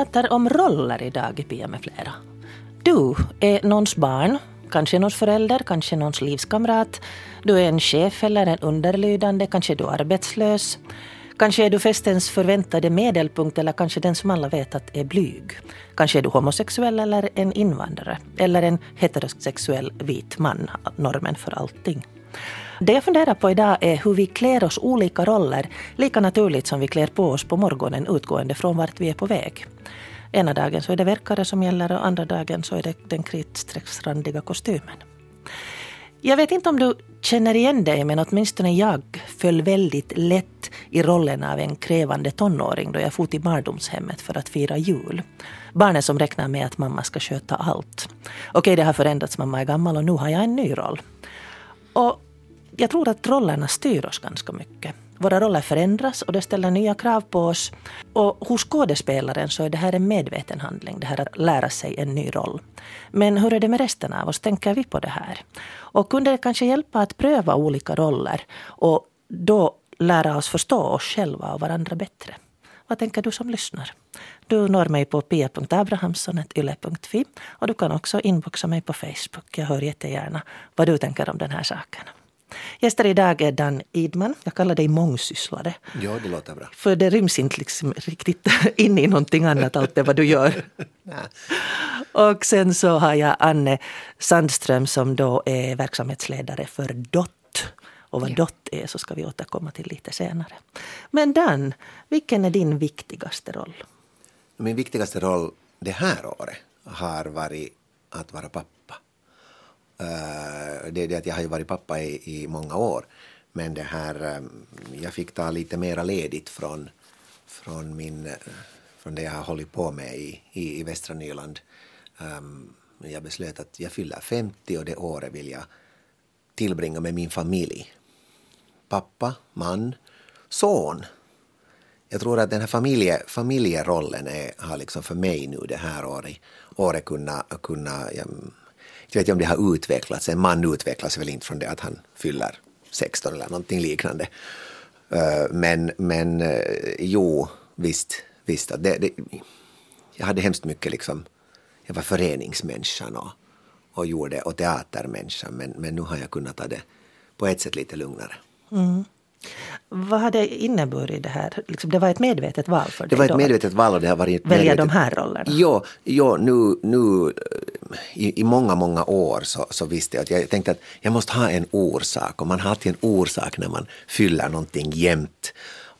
Vi pratar om roller idag i Pia med flera. Du är någons barn, kanske någons förälder, kanske någons livskamrat. Du är en chef eller en underlydande, kanske är du arbetslös. Kanske är du festens förväntade medelpunkt eller kanske den som alla vet att är blyg. Kanske är du homosexuell eller en invandrare. Eller en heterosexuell vit man, normen för allting. Det jag funderar på idag är hur vi klär oss olika roller lika naturligt som vi klär på oss på morgonen utgående från vart vi är på väg. Ena dagen så är det verkare som gäller och andra dagen så är det den kritstrecksrandiga kostymen. Jag vet inte om du känner igen dig men åtminstone jag föll väldigt lätt i rollen av en krävande tonåring då jag for till barndomshemmet för att fira jul. Barnet som räknar med att mamma ska sköta allt. Okej, det har förändrats, mamma är gammal och nu har jag en ny roll. Och jag tror att rollerna styr oss ganska mycket. Våra roller förändras och det ställer nya krav på oss. Och hos skådespelaren så är det här en medveten handling, det här att lära sig en ny roll. Men hur är det med resten av oss? Tänker vi på det här? Och kunde det kanske hjälpa att pröva olika roller och då lära oss förstå oss själva och varandra bättre? Vad tänker du som lyssnar? Du når mig på pia.abrahamsson.yle.fi och du kan också inboxa mig på Facebook. Jag hör jättegärna vad du tänker om den här saken. Gäster idag är Dan Idman. Jag kallar dig mångsysslare. Ja, det låter bra. För det ryms inte liksom riktigt in i någonting annat, allt det vad du gör. och sen så har jag Anne Sandström som då är verksamhetsledare för DOT. Och vad ja. DOT är så ska vi återkomma till lite senare. Men Dan, vilken är din viktigaste roll? Min viktigaste roll det här året har varit att vara pappa. Uh, det är det att jag har ju varit pappa i, i många år. Men det här, um, jag fick ta lite mera ledigt från, från, min, eh, från det jag har hållit på med i, i, i västra Nyland. Um, jag beslöt att jag fyller 50 och det året vill jag tillbringa med min familj. Pappa, man, son. Jag tror att den här familje, familjerollen är, har liksom för mig nu det här året, året kunnat kunna, jag, jag vet inte om det har utvecklats, en man utvecklas väl inte från det att han fyller 16 eller någonting liknande. Eh, men, men eh, jo, visst, visst det, det, jag hade hemskt mycket liksom, jag var föreningsmänniskan och, och gjorde, och teatermänniskan, men, men nu har jag kunnat ta det på ett sätt lite lugnare. Mm. Vad har det inneburit det här? Liksom, det var ett medvetet val för dig? Det var ett medvetet val och det har varit Välja medvetet... de här rollerna? Jo, jo nu, nu i, i många, många år så, så visste jag att jag tänkte att jag måste ha en orsak och man har alltid en orsak när man fyller någonting jämt.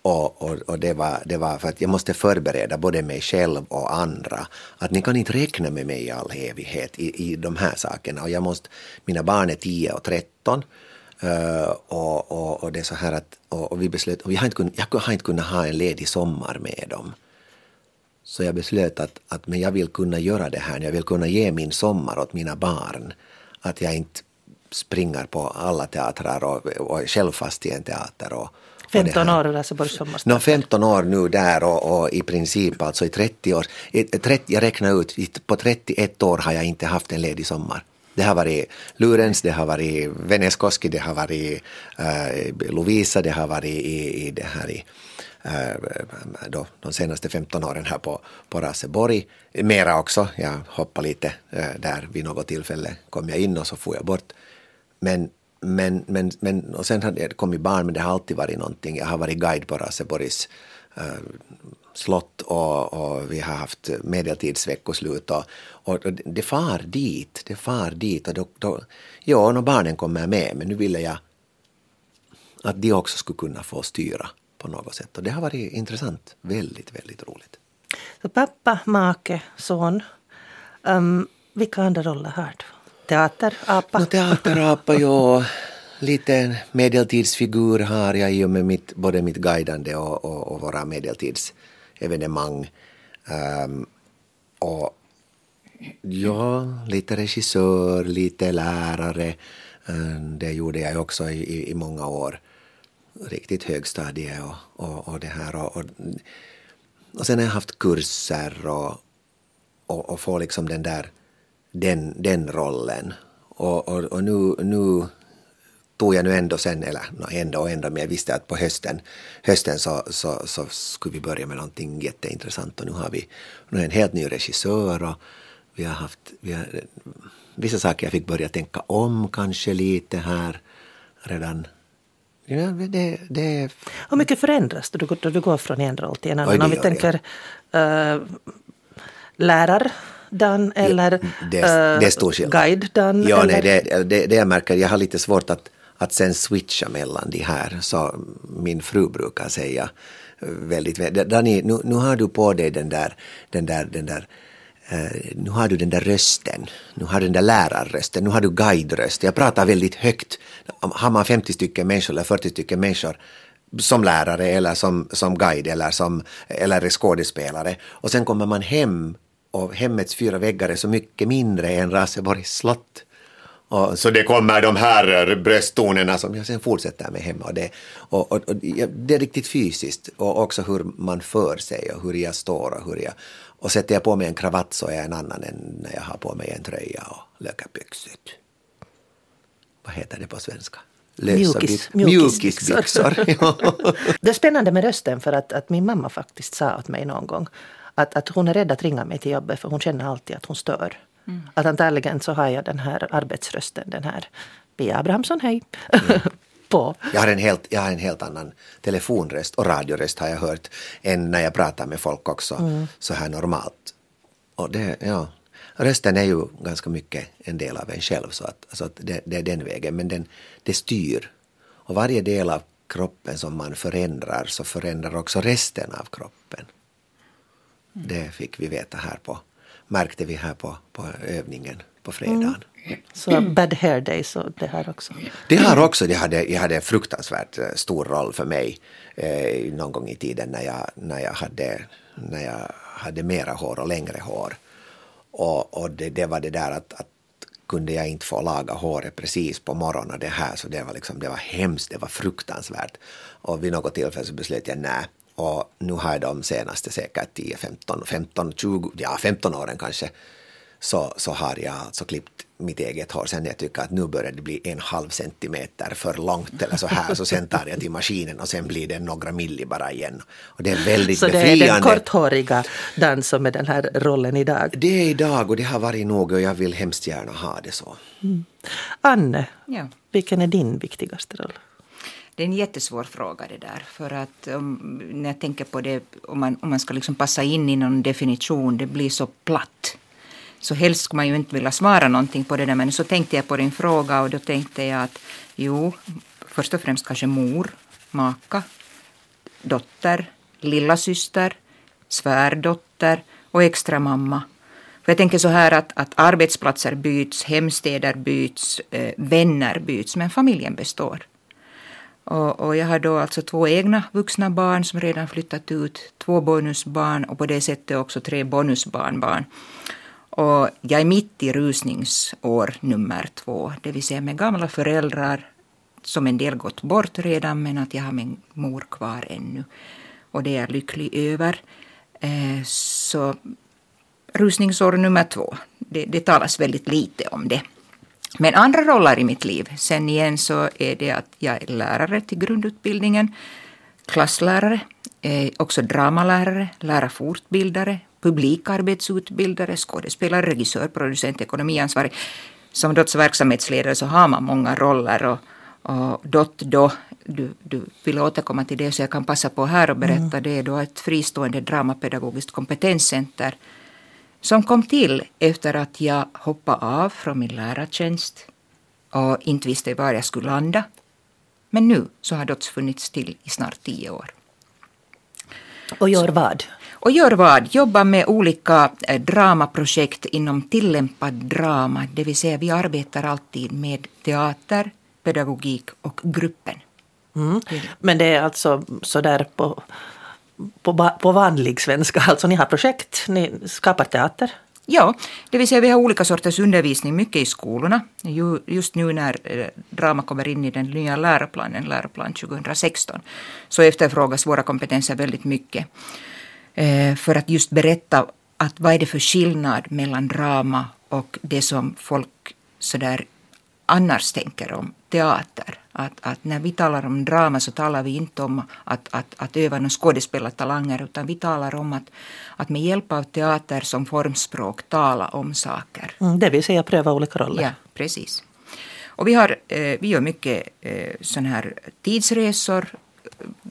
Och, och, och, det, var, det var för att jag måste förbereda både mig själv och andra att ni kan inte räkna med mig i all evighet i, i de här sakerna. Och jag måste, mina barn är 10 och 13 Uh, och, och, och, det är så här att och, och vi beslöt, och vi har inte kunnat, jag har inte kunnat ha en ledig sommar med dem. Så jag beslöt att, att men jag vill kunna göra det här, jag vill kunna ge min sommar åt mina barn. Att jag inte springer på alla teatrar och, och själv fast i en teater. Och, 15 år Raseborgs sommarstad? No, 15 år nu där och, och, i princip alltså i 30 år. I, 30, jag räknar ut, på 31 år har jag inte haft en ledig sommar. Det har varit Lurens, det har varit Veneskoski, det har varit äh, Lovisa, det har varit i, i det här i eh, då, de senaste 15 åren här på, på Raseborg. Mera också, jag hoppade lite eh, där vid något tillfälle kom jag in och så får jag bort. Men, men, men, men och sen har det kommit barn, men det har alltid varit någonting. Jag har varit guide på Raseborgs äh, slott och, och, vi har haft medeltidsveckoslut och, och, och, det far dit, det far dit och då, då ja, och barnen kommer med men nu ville jag att de också skulle kunna få styra på något sätt och det har varit intressant, väldigt, väldigt roligt. Så pappa, make, son. Um, vilka andra roller har du? Teaterapa? No, teaterapa, ja. Lite medeltidsfigur har jag i och med mitt, både mitt guidande och, och, och våra medeltids evenemang. Um, och ja, lite regissör, lite lärare. Um, det gjorde jag också i, i, i många år. Riktigt högstadie och, och, och det här. Och, och, och sen har jag haft kurser och, och, och få liksom den där den, den rollen. Och, och, och nu, nu tog jag nu ändå sen, eller no, ändå och ändå, men jag visste att på hösten, hösten så, så, så skulle vi börja med någonting jätteintressant och nu har vi nu en helt ny regissör och vi har haft, vi har, vissa saker jag fick börja tänka om kanske lite här redan Ja, det, det... Hur mycket förändras du då du går från en roll till en annan? Oj, Om vi tänker uh, lärardan eller det, det är stor uh, guidedan? Ja, nej, det, det, det jag märker, jag har lite svårt att, att sen switcha mellan de här. Så min fru brukar säga väldigt, Dani, nu, nu har du på dig den där, den där, den där Uh, nu har du den där rösten, nu har du den där lärarrösten, nu har du guideröst. Jag pratar väldigt högt. Har man 50 stycken människor eller 40 stycken människor som lärare eller som, som guide eller som eller skådespelare och sen kommer man hem och hemmets fyra väggar är så mycket mindre än Raseborgs slott. Och, så det kommer de här brösttonerna som jag sen fortsätter med hemma. Och det, och, och, och, det är riktigt fysiskt och också hur man för sig och hur jag står och hur jag... Och sätter jag på mig en kravatt så är jag en annan än när jag har på mig en tröja och läkarbyxor. Vad heter det på svenska? Mjukis, mjukisbyxor. det är spännande med rösten för att, att min mamma faktiskt sa åt mig någon gång att, att hon är rädd att ringa mig till jobbet för hon känner alltid att hon stör. Mm. Att antagligen så har jag den här arbetsrösten, den här Pia Abrahamsson, hej. Mm. på. Jag har, en helt, jag har en helt annan telefonröst och radioröst har jag hört än när jag pratar med folk också mm. så här normalt. Och det, ja, rösten är ju ganska mycket en del av en själv så att, alltså att det, det, är den vägen men den, det styr. Och varje del av kroppen som man förändrar så förändrar också resten av kroppen. Mm. Det fick vi veta här på märkte vi här på, på övningen på fredagen. Mm. Så Bad Hair Days och det här också? Det här också, det hade, det hade en fruktansvärt eh, stor roll för mig eh, någon gång i tiden när jag, när jag, hade, när jag hade mera hår och längre hår. Och, och det, det var det där att, att kunde jag inte få laga håret precis på morgonen det här så det var liksom, det var hemskt, det var fruktansvärt. Och vid något tillfälle så beslöt jag nej, och nu har jag de senaste säkert 10, 15, 15, 20, ja 15 åren kanske så, så har jag alltså klippt mitt eget hår sen jag tycker att nu börjar det bli en halv centimeter för långt eller så här så sen tar jag till maskinen och sen blir det några milli bara igen. Och det är väldigt så befriande. Så det är den korthåriga dans som är den här rollen idag? Det är idag och det har varit nog och jag vill hemskt gärna ha det så. Mm. Anne, ja. vilken är din viktigaste roll? Det är en jättesvår fråga det där. För att om, när jag tänker på det, om man, om man ska liksom passa in i någon definition, det blir så platt. Så helst skulle man ju inte vilja svara någonting på det där. Men så tänkte jag på din fråga och då tänkte jag att jo, först och främst kanske mor, maka, dotter, lilla syster, svärdotter och extra mamma. För jag tänker så här att, att arbetsplatser byts, hemstäder byts, eh, vänner byts, men familjen består. Och, och, jag har då alltså två egna vuxna barn som redan flyttat ut, två bonusbarn och på det sättet också tre bonusbarnbarn. Och jag är mitt i rusningsår nummer två, det vill säga med gamla föräldrar som en del gått bort redan men att jag har min mor kvar ännu. Och det är jag lycklig över. Eh, så rusningsår nummer två, det, det talas väldigt lite om det. Men andra roller i mitt liv, sen igen så är det att jag är lärare till grundutbildningen, klasslärare, eh, också dramalärare, lärarfortbildare, publikarbetsutbildare, skådespelare, regissör, producent, ekonomiansvarig. Som Dots verksamhetsledare så har man många roller och, och Dot då, du, du vill återkomma till det så jag kan passa på här och berätta, mm. det är då ett fristående dramapedagogiskt kompetenscenter som kom till efter att jag hoppade av från min lärartjänst och inte visste var jag skulle landa. Men nu så har DOTS funnits till i snart tio år. Och gör vad? Och gör vad? Jobbar med olika eh, dramaprojekt inom tillämpad drama, det vill säga vi arbetar alltid med teater, pedagogik och gruppen. Mm. Men det är alltså sådär på på, på vanlig svenska, alltså ni har projekt, ni skapar teater? Ja, det vill säga vi har olika sorters undervisning, mycket i skolorna. Just nu när eh, drama kommer in i den nya läroplanen, läroplan 2016, så efterfrågas våra kompetenser väldigt mycket. Eh, för att just berätta att vad är det för skillnad mellan drama och det som folk sådär annars tänker om teater att, att när vi talar om drama så talar vi inte om att, att, att öva några skådespelartalanger utan vi talar om att, att med hjälp av teater som formspråk tala om saker. Mm, det vill säga pröva olika roller. Ja, precis. Och vi, har, eh, vi gör mycket eh, sådana här tidsresor,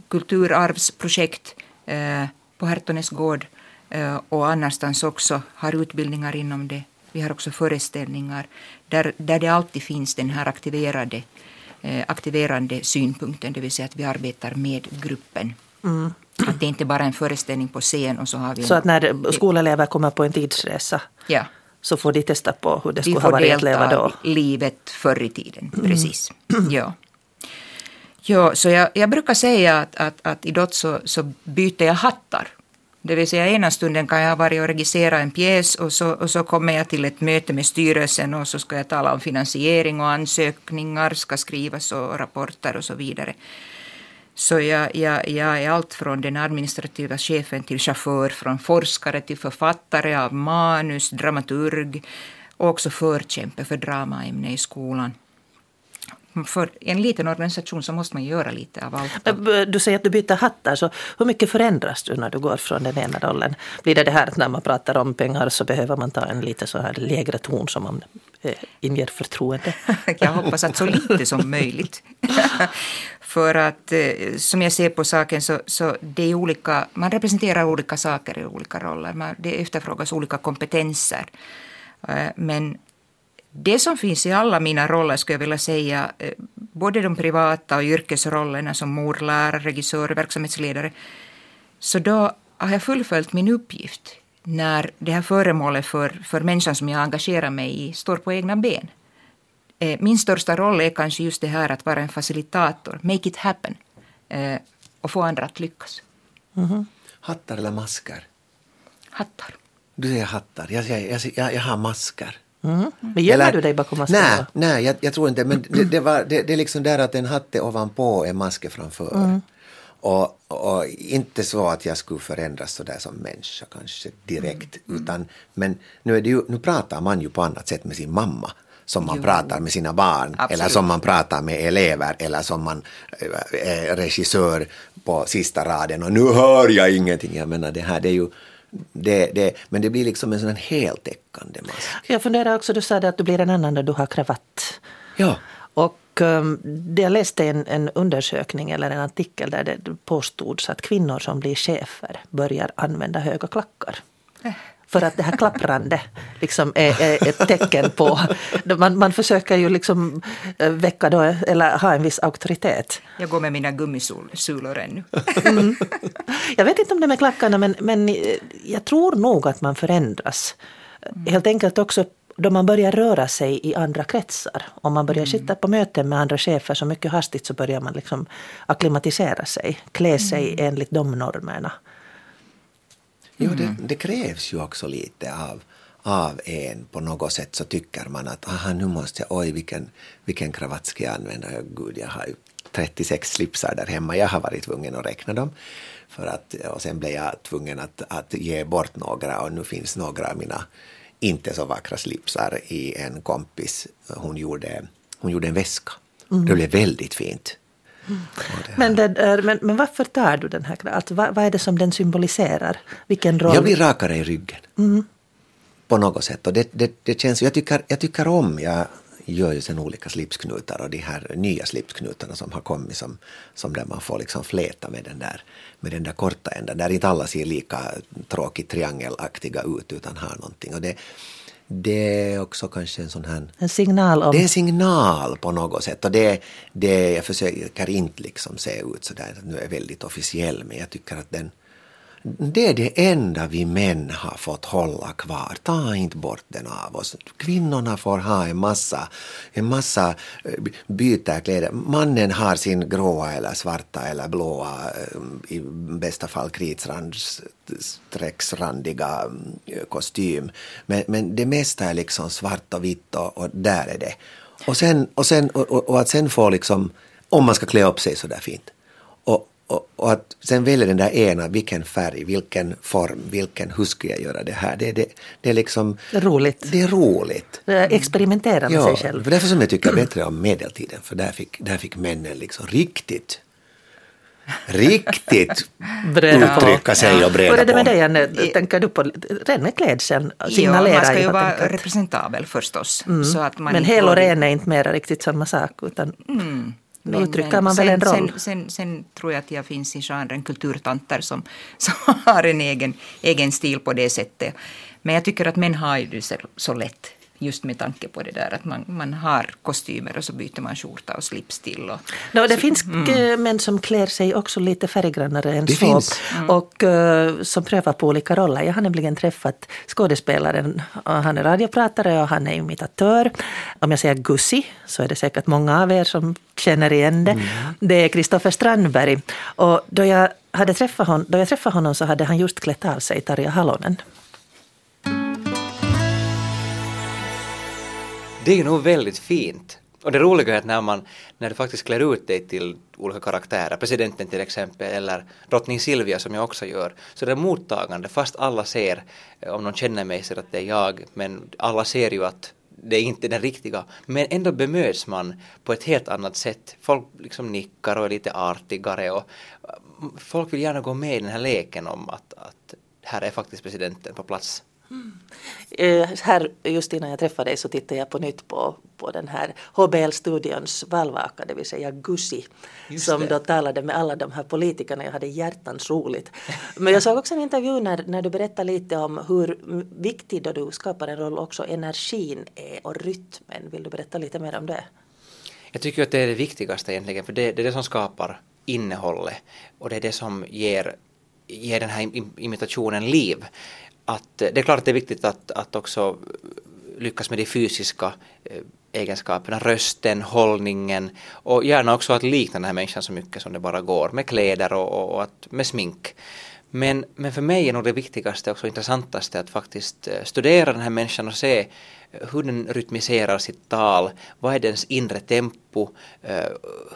kulturarvsprojekt eh, på Hertonäs gård eh, och annanstans också har utbildningar inom det. Vi har också föreställningar där, där det alltid finns den här aktiverade, aktiverande synpunkten, det vill säga att vi arbetar med gruppen. Mm. Att det inte bara är en föreställning på scen och så har vi... Så att när skolelever kommer på en tidsresa ja. så får de testa på hur det skulle ha varit att leva då? De får livet förr i tiden, mm. precis. Ja. Ja, så jag, jag brukar säga att, att, att i DOT så, så byter jag hattar. Det vill säga ena stunden kan jag ha varit och regissera en pjäs och så, och så kommer jag till ett möte med styrelsen och så ska jag tala om finansiering och ansökningar ska skrivas och rapporter och så vidare. Så jag, jag, jag är allt från den administrativa chefen till chaufför, från forskare till författare av manus, dramaturg och också förkämpe för dramaämne i skolan för en liten organisation så måste man göra lite av allt. Du säger att du byter hattar, så hur mycket förändras du när du går från den ena rollen? Blir det det här att när man pratar om pengar så behöver man ta en lite så här lägre ton som man eh, inger förtroende? jag hoppas att så lite som möjligt. för att eh, som jag ser på saken så, så det är olika, man representerar olika saker i olika roller. Man, det efterfrågas olika kompetenser. Eh, men det som finns i alla mina roller skulle jag vilja säga, eh, både de privata och yrkesrollerna som mor, lärare, regissör, verksamhetsledare, så då har jag fullföljt min uppgift när det här föremålet för, för människan som jag engagerar mig i står på egna ben. Eh, min största roll är kanske just det här att vara en facilitator, make it happen, eh, och få andra att lyckas. Mm -hmm. Hattar eller masker? Hattar. Du säger hattar, jag, jag, jag, jag har masker. Mm. Men gömmer du dig bakom masken? Nej, nej jag, jag, tror inte. Men det, det, var, det, det är liksom där att en hatt är ovanpå en maske framför. Mm. Och, och, inte så att jag skulle förändras så där som människa kanske direkt. Mm. Utan, men nu, är det ju, nu pratar man ju på annat sätt med sin mamma som man jo. pratar med sina barn Absolut. eller som man pratar med elever eller som man är regissör på sista raden och nu hör jag ingenting. Jag menar det här det är ju det, det, men det blir liksom en sån heltäckande mask. Jag funderar också, du sa att du blir en annan när du har kravatt. Ja. Och um, jag läste en, en undersökning eller en artikel där det påstods att kvinnor som blir chefer börjar använda höga klackar. Äh. För att det här klapprande liksom är, är ett tecken på... Man, man försöker ju liksom eh, väcka då, eller ha en viss auktoritet. Jag går med mina gummisulor ännu. Mm. Jag vet inte om det är med klackarna men, men jag tror nog att man förändras. Mm. Helt enkelt också då man börjar röra sig i andra kretsar. Om man börjar mm. sitta på möten med andra chefer så mycket hastigt så börjar man liksom akklimatisera sig, klä sig mm. enligt de normerna. Jo, det, det, krävs ju också lite av, av en på något sätt så tycker man att aha, nu måste jag, oj vilken, vilken kravatt ska jag använda? Gud, jag har ju 36 slipsar där hemma, jag har varit tvungen att räkna dem. För att, och sen blev jag tvungen att, att ge bort några och nu finns några av mina inte så vackra slipsar i en kompis. Hon gjorde, hon gjorde en väska. Mm. Det blev väldigt fint. Men, det, men, men varför tar du den här? Alltså, vad, vad, är det som den symboliserar? Vilken roll? Jag blir rakare i ryggen. Mm. På något sätt. Och det, det, det känns, jag, tycker, jag tycker om, jag gör ju sen olika slipsknutar och de här nya slipsknutarna som har kommit som, som där man får liksom fläta med den där, med den där korta änden. Där inte alla ser lika tråkigt triangelaktiga ut utan har någonting. Och det, det är också kanske en sån här... En signal om... Det är en signal på något sätt. Och det, det, jag försöker inte liksom se ut så där att nu är väldigt officiell men jag tycker att den, det är det enda vi män har fått hålla kvar. Ta inte bort den av oss. Kvinnorna får ha en massa, en massa eh, byta kläder. Mannen har sin gråa eller svarta eller blåa, eh, i bästa fall kritstrecksrandiga eh, kostym. Men, men det mesta är liksom svart och vitt och, och där är det. Och, sen, och, sen, och, och att sen få liksom, om man ska klä upp sig så där fint. Och, och, att sen välja den där ena, vilken färg, vilken form, vilken, hur ska jag göra det här? Det, det, det är liksom... Roligt. Det är roligt. Experimentera med ja, sig själv. För därför som jag tycker bättre om medeltiden, för där fick, där fick männen liksom riktigt riktigt uttrycka sig och breda Hur är det med på. dig Anne? Tänker du på ren med klädseln? Signalera jo, man ska ju vara representabel förstås. Så att man Men hel och ren är inte mera riktigt samma sak utan Mm. Då uttrycker man väl sen, en roll. Sen, sen, sen tror jag att jag finns i genren kulturtanter som, som har en egen, egen stil på det sättet. Men jag tycker att män har ju det så, så lätt. Just med tanke på det där att man, man har kostymer och så byter man skjorta och slips till. Och, No, det finns eh, män som klär sig också lite färggrannare än Mm. Det så. finns. Och eh, som prövar på olika roller. Jag har nämligen träffat skådespelaren. och Han är radiopratare och han är imitatör. Om jag säger Gussi så är det säkert många av er som känner igen det. Mm. Det är Kristoffer Strandberg. Och då jag, hade träffat hon, då jag träffade honom så hade han just klätt av sig Tarja Halonen. Det är ju nog väldigt fint. Och det roliga är att när, man, när du faktiskt klär ut dig till olika karaktärer, presidenten till exempel, eller drottning Silvia som jag också gör, så det är mottagande fast alla ser, eh, om någon känner mig, så att det är jag, men alla ser ju att det är inte den riktiga. Men ändå bemöts man på ett helt annat sätt. Folk liksom nickar och är lite artigare och mm, folk vill gärna gå med i den här leken om att, att här är faktiskt presidenten på plats. Eh, här, just innan jag träffade dig så tittade jag på nytt på, på den här HBL-studions valvaka, det vill säga Gussi, Just som det. då talade med alla de här politikerna. Jag hade hjärtans roligt. Men jag såg också en intervju när, när du berättade lite om hur viktig då du skapar en roll också energin är och rytmen. Vill du berätta lite mer om det? Jag tycker att det är det viktigaste egentligen, för det, det är det som skapar innehållet och det är det som ger, ger den här im- imitationen liv. Att, eh, det är klart att det är viktigt att, att också lyckas med de fysiska eh, egenskaperna, rösten, hållningen och gärna också att likna den här människan så mycket som det bara går med kläder och, och, och att, med smink. Men, men för mig är nog det viktigaste och intressantaste att faktiskt eh, studera den här människan och se hur den rytmiserar sitt tal, vad är dens inre tempo,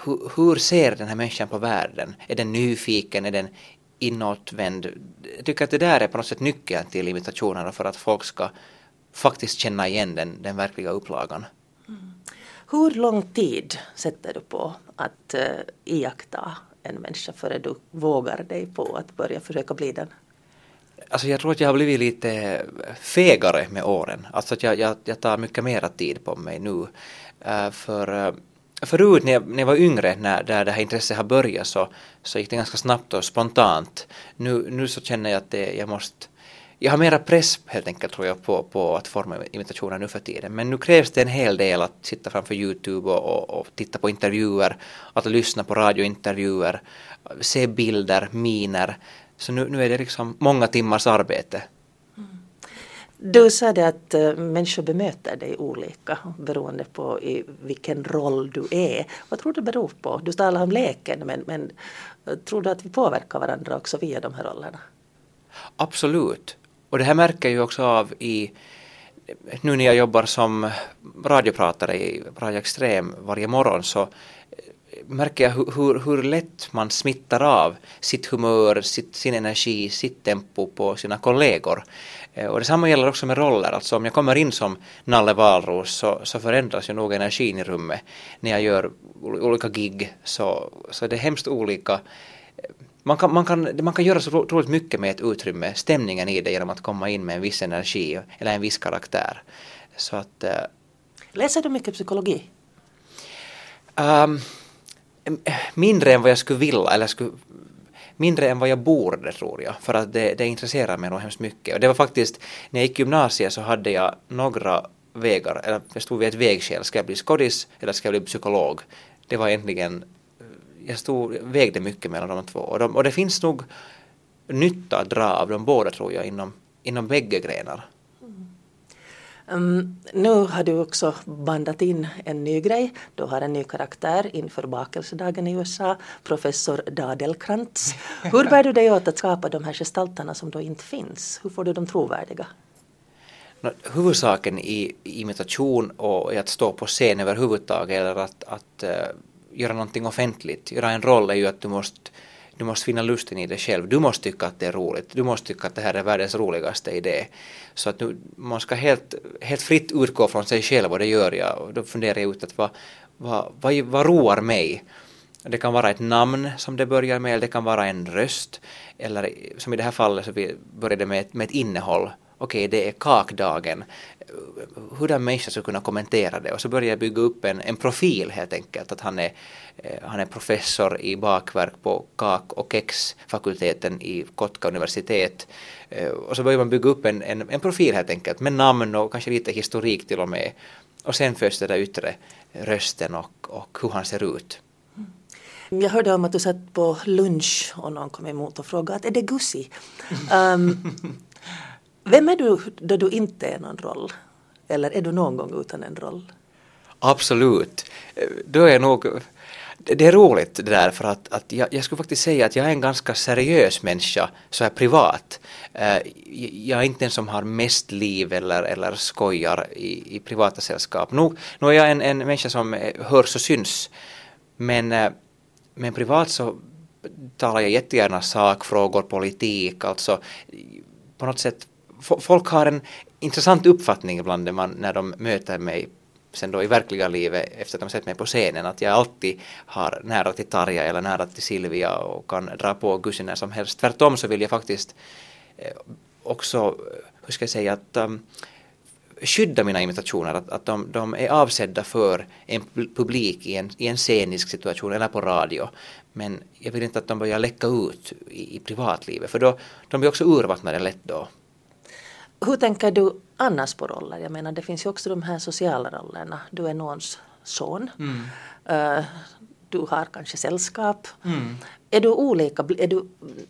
hur, hur ser den här människan på världen? Är den nyfiken, är den inåtvänd? Jag tycker att det där är på något sätt nyckeln till imitationerna för att folk ska faktiskt känna igen den, den verkliga upplagan. Hur lång tid sätter du på att uh, iaktta en människa före du vågar dig på att börja försöka bli den? Alltså jag tror att jag har blivit lite fegare med åren. Alltså att jag, jag, jag tar mycket mera tid på mig nu. Uh, för uh, förut när jag, när jag var yngre, när där det här intresset har börjat så, så gick det ganska snabbt och spontant. Nu, nu så känner jag att det, jag måste jag har mera press helt enkelt tror jag på, på att forma imitationer nu för tiden. Men nu krävs det en hel del att sitta framför Youtube och, och, och titta på intervjuer, att lyssna på radiointervjuer, se bilder, miner. Så nu, nu är det liksom många timmars arbete. Mm. Du sa det att uh, människor bemöter dig olika beroende på i vilken roll du är. Vad tror du det beror på? Du talar om leken men, men tror du att vi påverkar varandra också via de här rollerna? Absolut. Och det här märker jag ju också av i nu när jag jobbar som radiopratare i Radio Extrem varje morgon så märker jag hur, hur, hur lätt man smittar av sitt humör, sitt, sin energi, sitt tempo på sina kollegor. Eh, Och detsamma gäller också med roller, alltså om jag kommer in som Nalle Wahlroos så, så förändras ju nog energin i rummet. När jag gör ol- olika gig så, så är det hemskt olika. Man kan, man, kan, man kan göra så ro- otroligt mycket med ett utrymme, stämningen i det genom att komma in med en viss energi eller en viss karaktär. Så att eh, Läser du mycket psykologi? Um, Eh, mindre än vad jag skulle vilja, eller skulle, mindre än vad jag borde tror jag, för att det, det intresserar mig nog hemskt mycket. Och det var faktiskt, när jag gick gymnasiet så hade jag några vägar, eller jag stod vid ett vägskäl, ska jag bli skådis eller ska jag bli psykolog? Det var egentligen, eh, jag stod, vägde mycket mellan de två. Och, de, och det finns nog nytta att dra av de båda tror jag inom, inom bägge grenar. Um, nu har du också bandat in en ny grej. Du har en ny karaktär inför bakelsedagen i USA, professor Dadelkrantz. Hur bär du dig åt att skapa de här gestalterna som då inte finns? Hur får du dem trovärdiga? No, huvudsaken i imitation och i att stå på scen överhuvudtaget eller att, att uh, göra någonting offentligt, göra en roll är ju att du måste du måste finna lusten i det själv. Du måste tycka att det är roligt. Du måste tycka att det här är världens roligaste idé. Så att nu, man ska helt, helt fritt utgå från sig själv och det gör jag. Och då funderar jag ut att vad, vad, vad, vad roar mig? Det kan vara ett namn som det börjar med, eller det kan vara en röst, eller som i det här fallet så börjar det med med ett innehåll. Okej, det är kakdagen. Hur den människa skulle kunna kommentera det och så börjar jag bygga upp en, en profil helt enkelt. Att han är, eh, han är professor i bakverk på kak och kexfakulteten i Kotka universitet. Eh, och så börjar man bygga upp en, en, en profil helt enkelt med namn och kanske lite historik till och med. Och sen förs det där yttre rösten och, och hur han ser ut. Jag hörde om att du satt på lunch och någon kom emot och frågade att är det Gussi? Um, vem är du då du inte är någon roll? Eller är du någon gång utan en roll? Absolut. Då är jag nog det är roligt det där för att, att jag, jag skulle faktiskt säga att jag är en ganska seriös människa så här privat. Eh, jag är inte en som har mest liv eller, eller skojar i, i privata sällskap. Nu, nu är jag en, en människa som eh, hörs och syns men eh, men privat så talar jag jättegärna sakfrågor, politik, alltså på något sätt folk har en intressant uppfattning ibland när, man, när de möter mig sen då i verkliga livet efter att de sett mig på scenen att jag alltid har nära till Tarja eller nära till Silvia och kan dra på Gussi när som helst. Tvärtom så vill jag faktiskt eh, också, eh, hur ska jag säga, att um, skydda mina imitationer, att, att de, de, är avsedda för en publik i en, i en scenisk situation eller på radio. Men jag vill inte att de börjar läcka ut i, i privatlivet för då de blir också urvattnade lätt då. Hur tänker du annars på roller? Jag menar det finns ju också de här sociala rollerna. Du är någons son. Mm. Uh, du har kanske sällskap. Mm. Är du olika, är du,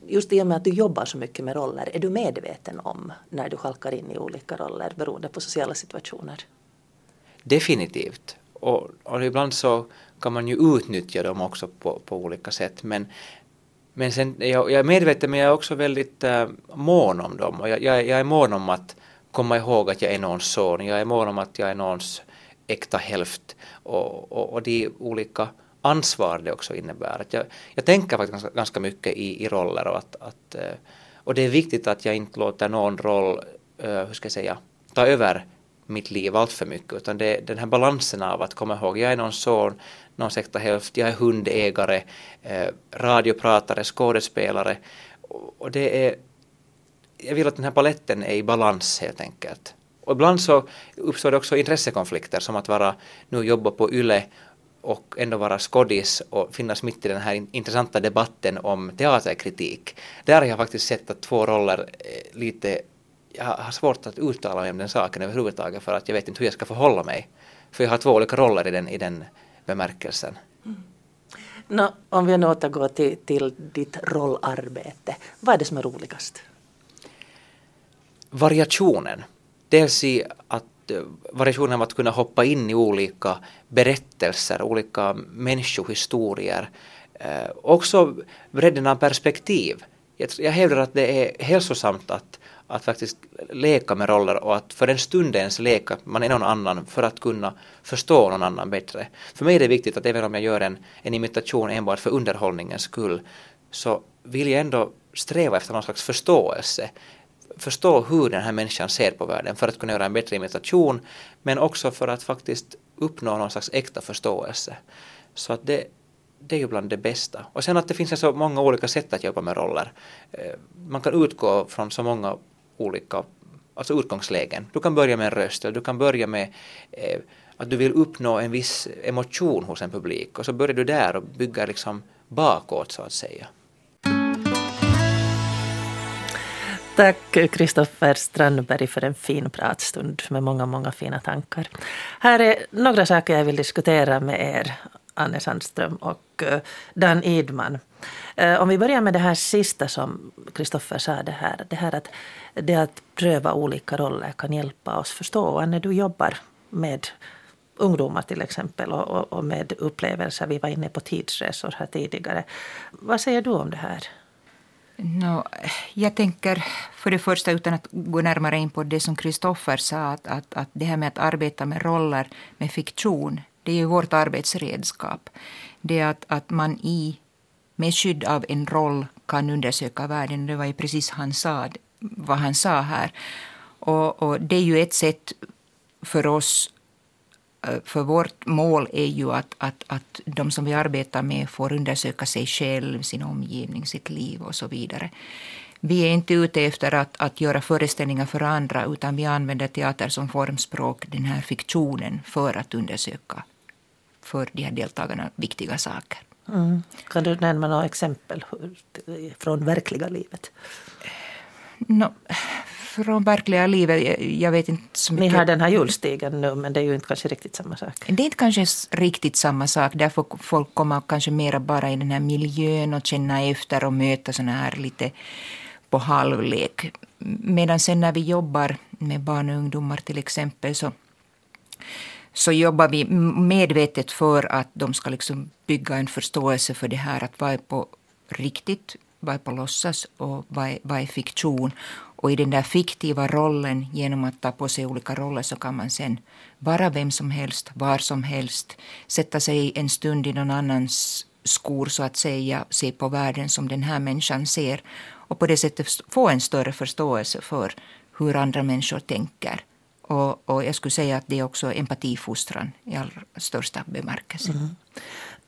just i och med att du jobbar så mycket med roller, är du medveten om när du halkar in i olika roller beroende på sociala situationer? Definitivt. Och, och ibland så kan man ju utnyttja dem också på, på olika sätt. Men, men sen, jag, jag är medveten men jag är också väldigt äh, mån om dem. Och jag, jag, jag är mån om att komma ihåg att jag är någons son. Jag är mån om att jag är någons äkta hälft. Och, och, och de olika ansvar det också innebär. Att jag, jag tänker faktiskt ganska, ganska mycket i, i roller och, att, att, äh, och det är viktigt att jag inte låter någon roll, äh, hur ska jag säga, ta över mitt liv allt för mycket utan det är den här balansen av att komma ihåg, jag är någon son, någon sekta hälft, jag är hundägare, eh, radiopratare, skådespelare och, och det är jag vill att den här paletten är i balans helt enkelt. Och ibland så uppstår det också intressekonflikter som att vara nu jobba på YLE och ändå vara skådis och finnas mitt i den här intressanta debatten om teaterkritik. Där har jag faktiskt sett att två roller eh, lite, jag har svårt att uttala mig om den saken överhuvudtaget för att jag vet inte hur jag ska förhålla mig. För jag har två olika roller i den, i den bemärkelsen. Mm. No, om vi nu återgår till, till ditt rollarbete, vad är det som är roligast? Variationen. Dels i att Eh, variationen av att kunna hoppa in i olika berättelser, olika människohistorier. Eh, också bredden av perspektiv. Jag, jag hävdar att det är hälsosamt att, att faktiskt leka med roller och att för den stundens leka man är någon annan för att kunna förstå någon annan bättre. För mig är det viktigt att även om jag gör en, en imitation enbart för underhållningens skull så vill jag ändå sträva efter någon slags förståelse förstå hur den här människan ser på världen för att kunna göra en bättre imitation men också för att faktiskt uppnå någon slags äkta förståelse. Så att det, det är ju bland det bästa. Och sen att det finns så många olika sätt att jobba med roller. Eh, man kan utgå från så många olika alltså utgångslägen. Du kan börja med en röst eller du kan börja med eh, att du vill uppnå en viss emotion hos en publik och så börjar du där och bygger liksom bakåt så att säga. Tack Kristoffer Strandberg för en fin pratstund med många, många fina tankar. Här är några saker jag vill diskutera med er, Anne Sandström och eh, Dan Idman. Eh, om vi börjar med det här sista som Kristoffer sa, det här, det här att, det att pröva olika roller kan hjälpa oss förstå. Anne, du jobbar med ungdomar till exempel och, och med upplevelser. Vi var inne på tidsresor här tidigare. Vad säger du om det här? No, jag tänker för det första, utan att gå närmare in på det som Kristoffer sa, att, att, att det här med att arbeta med roller, med fiktion, det är ju vårt arbetsredskap. Det är att, att man i med skydd av en roll kan undersöka världen. Det var ju precis han sa, vad han sa här. Och, och det är ju ett sätt för oss eh, för vårt mål är ju att, att, att de som vi arbetar med får undersöka sig själv, sin omgivning, sitt liv och så vidare. Vi är inte ute efter att, att göra föreställningar för andra utan vi använder teater som formspråk, den här fiktionen, för att undersöka för de här deltagarna viktiga saker. Mm. Kan du nämna några exempel från verkliga livet? No, från verkliga livet, jag vet inte så mycket. Ni har den här julstigen nu men det är ju inte kanske riktigt samma sak. Det är inte kanske riktigt samma sak. Där får folk komma kanske mera bara i den här miljön och känna efter och möta såna här lite på halvlek. Medan sen när vi jobbar med barn och ungdomar till exempel så så jobbar vi medvetet för att de ska liksom bygga en förståelse för det här att vad är på riktigt, vad är på låtsas och vad är, vad är fiktion. Och i den där fiktiva rollen, genom att ta på sig olika roller, så kan man sen vara vem som helst, var som helst, sätta sig en stund i någon annans skor så att säga, se på världen som den här människan ser och på det sättet få en större förståelse för hur andra människor tänker. Och, och jag skulle säga att det är också empatifostran i allra största bemärkelse. Mm.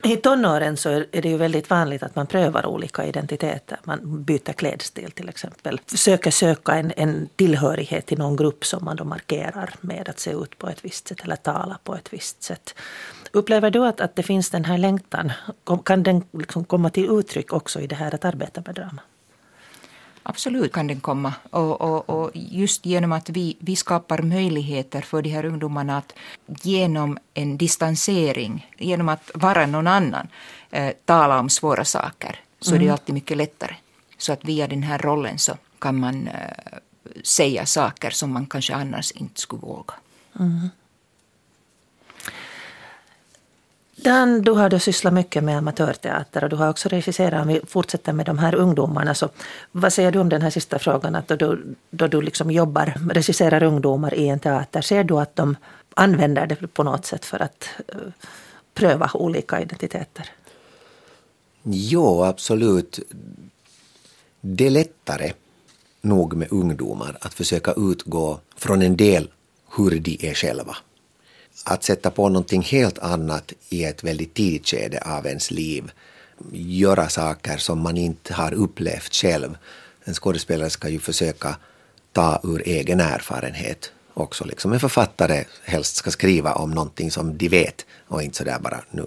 I tonåren så är det ju väldigt vanligt att man prövar olika identiteter. Man byter klädstil till exempel. Försöker söka en, en tillhörighet till någon grupp som man då markerar med att se ut på ett visst sätt eller tala på ett visst sätt. Upplever du att, att det finns den här längtan? Kan den liksom komma till uttryck också i det här att arbeta med drama? Absolut kan den komma. Och, och, och, just genom att vi, vi skapar möjligheter för de här ungdomarna att genom en distansering, genom att vara någon annan, eh, tala om svåra saker, så mm. är det alltid mycket lättare. Så att via den här rollen så kan man eh, säga saker som man kanske annars inte skulle våga. Mm. Dan, du har då sysslat mycket med amatörteater och du har också regisserat. Om vi fortsätter med de här ungdomarna. Så vad säger du om den här sista frågan? Att då du, då du liksom jobbar, regisserar ungdomar i en teater, ser du att de använder det på något sätt för att uh, pröva olika identiteter? Jo, absolut. Det är lättare nog med ungdomar att försöka utgå från en del hur de är själva att sätta på någonting helt annat i ett väldigt tidigt skede av ens liv, göra saker som man inte har upplevt själv. En skådespelare ska ju försöka ta ur egen erfarenhet också. Liksom en författare helst ska skriva om någonting som de vet och inte sådär bara nu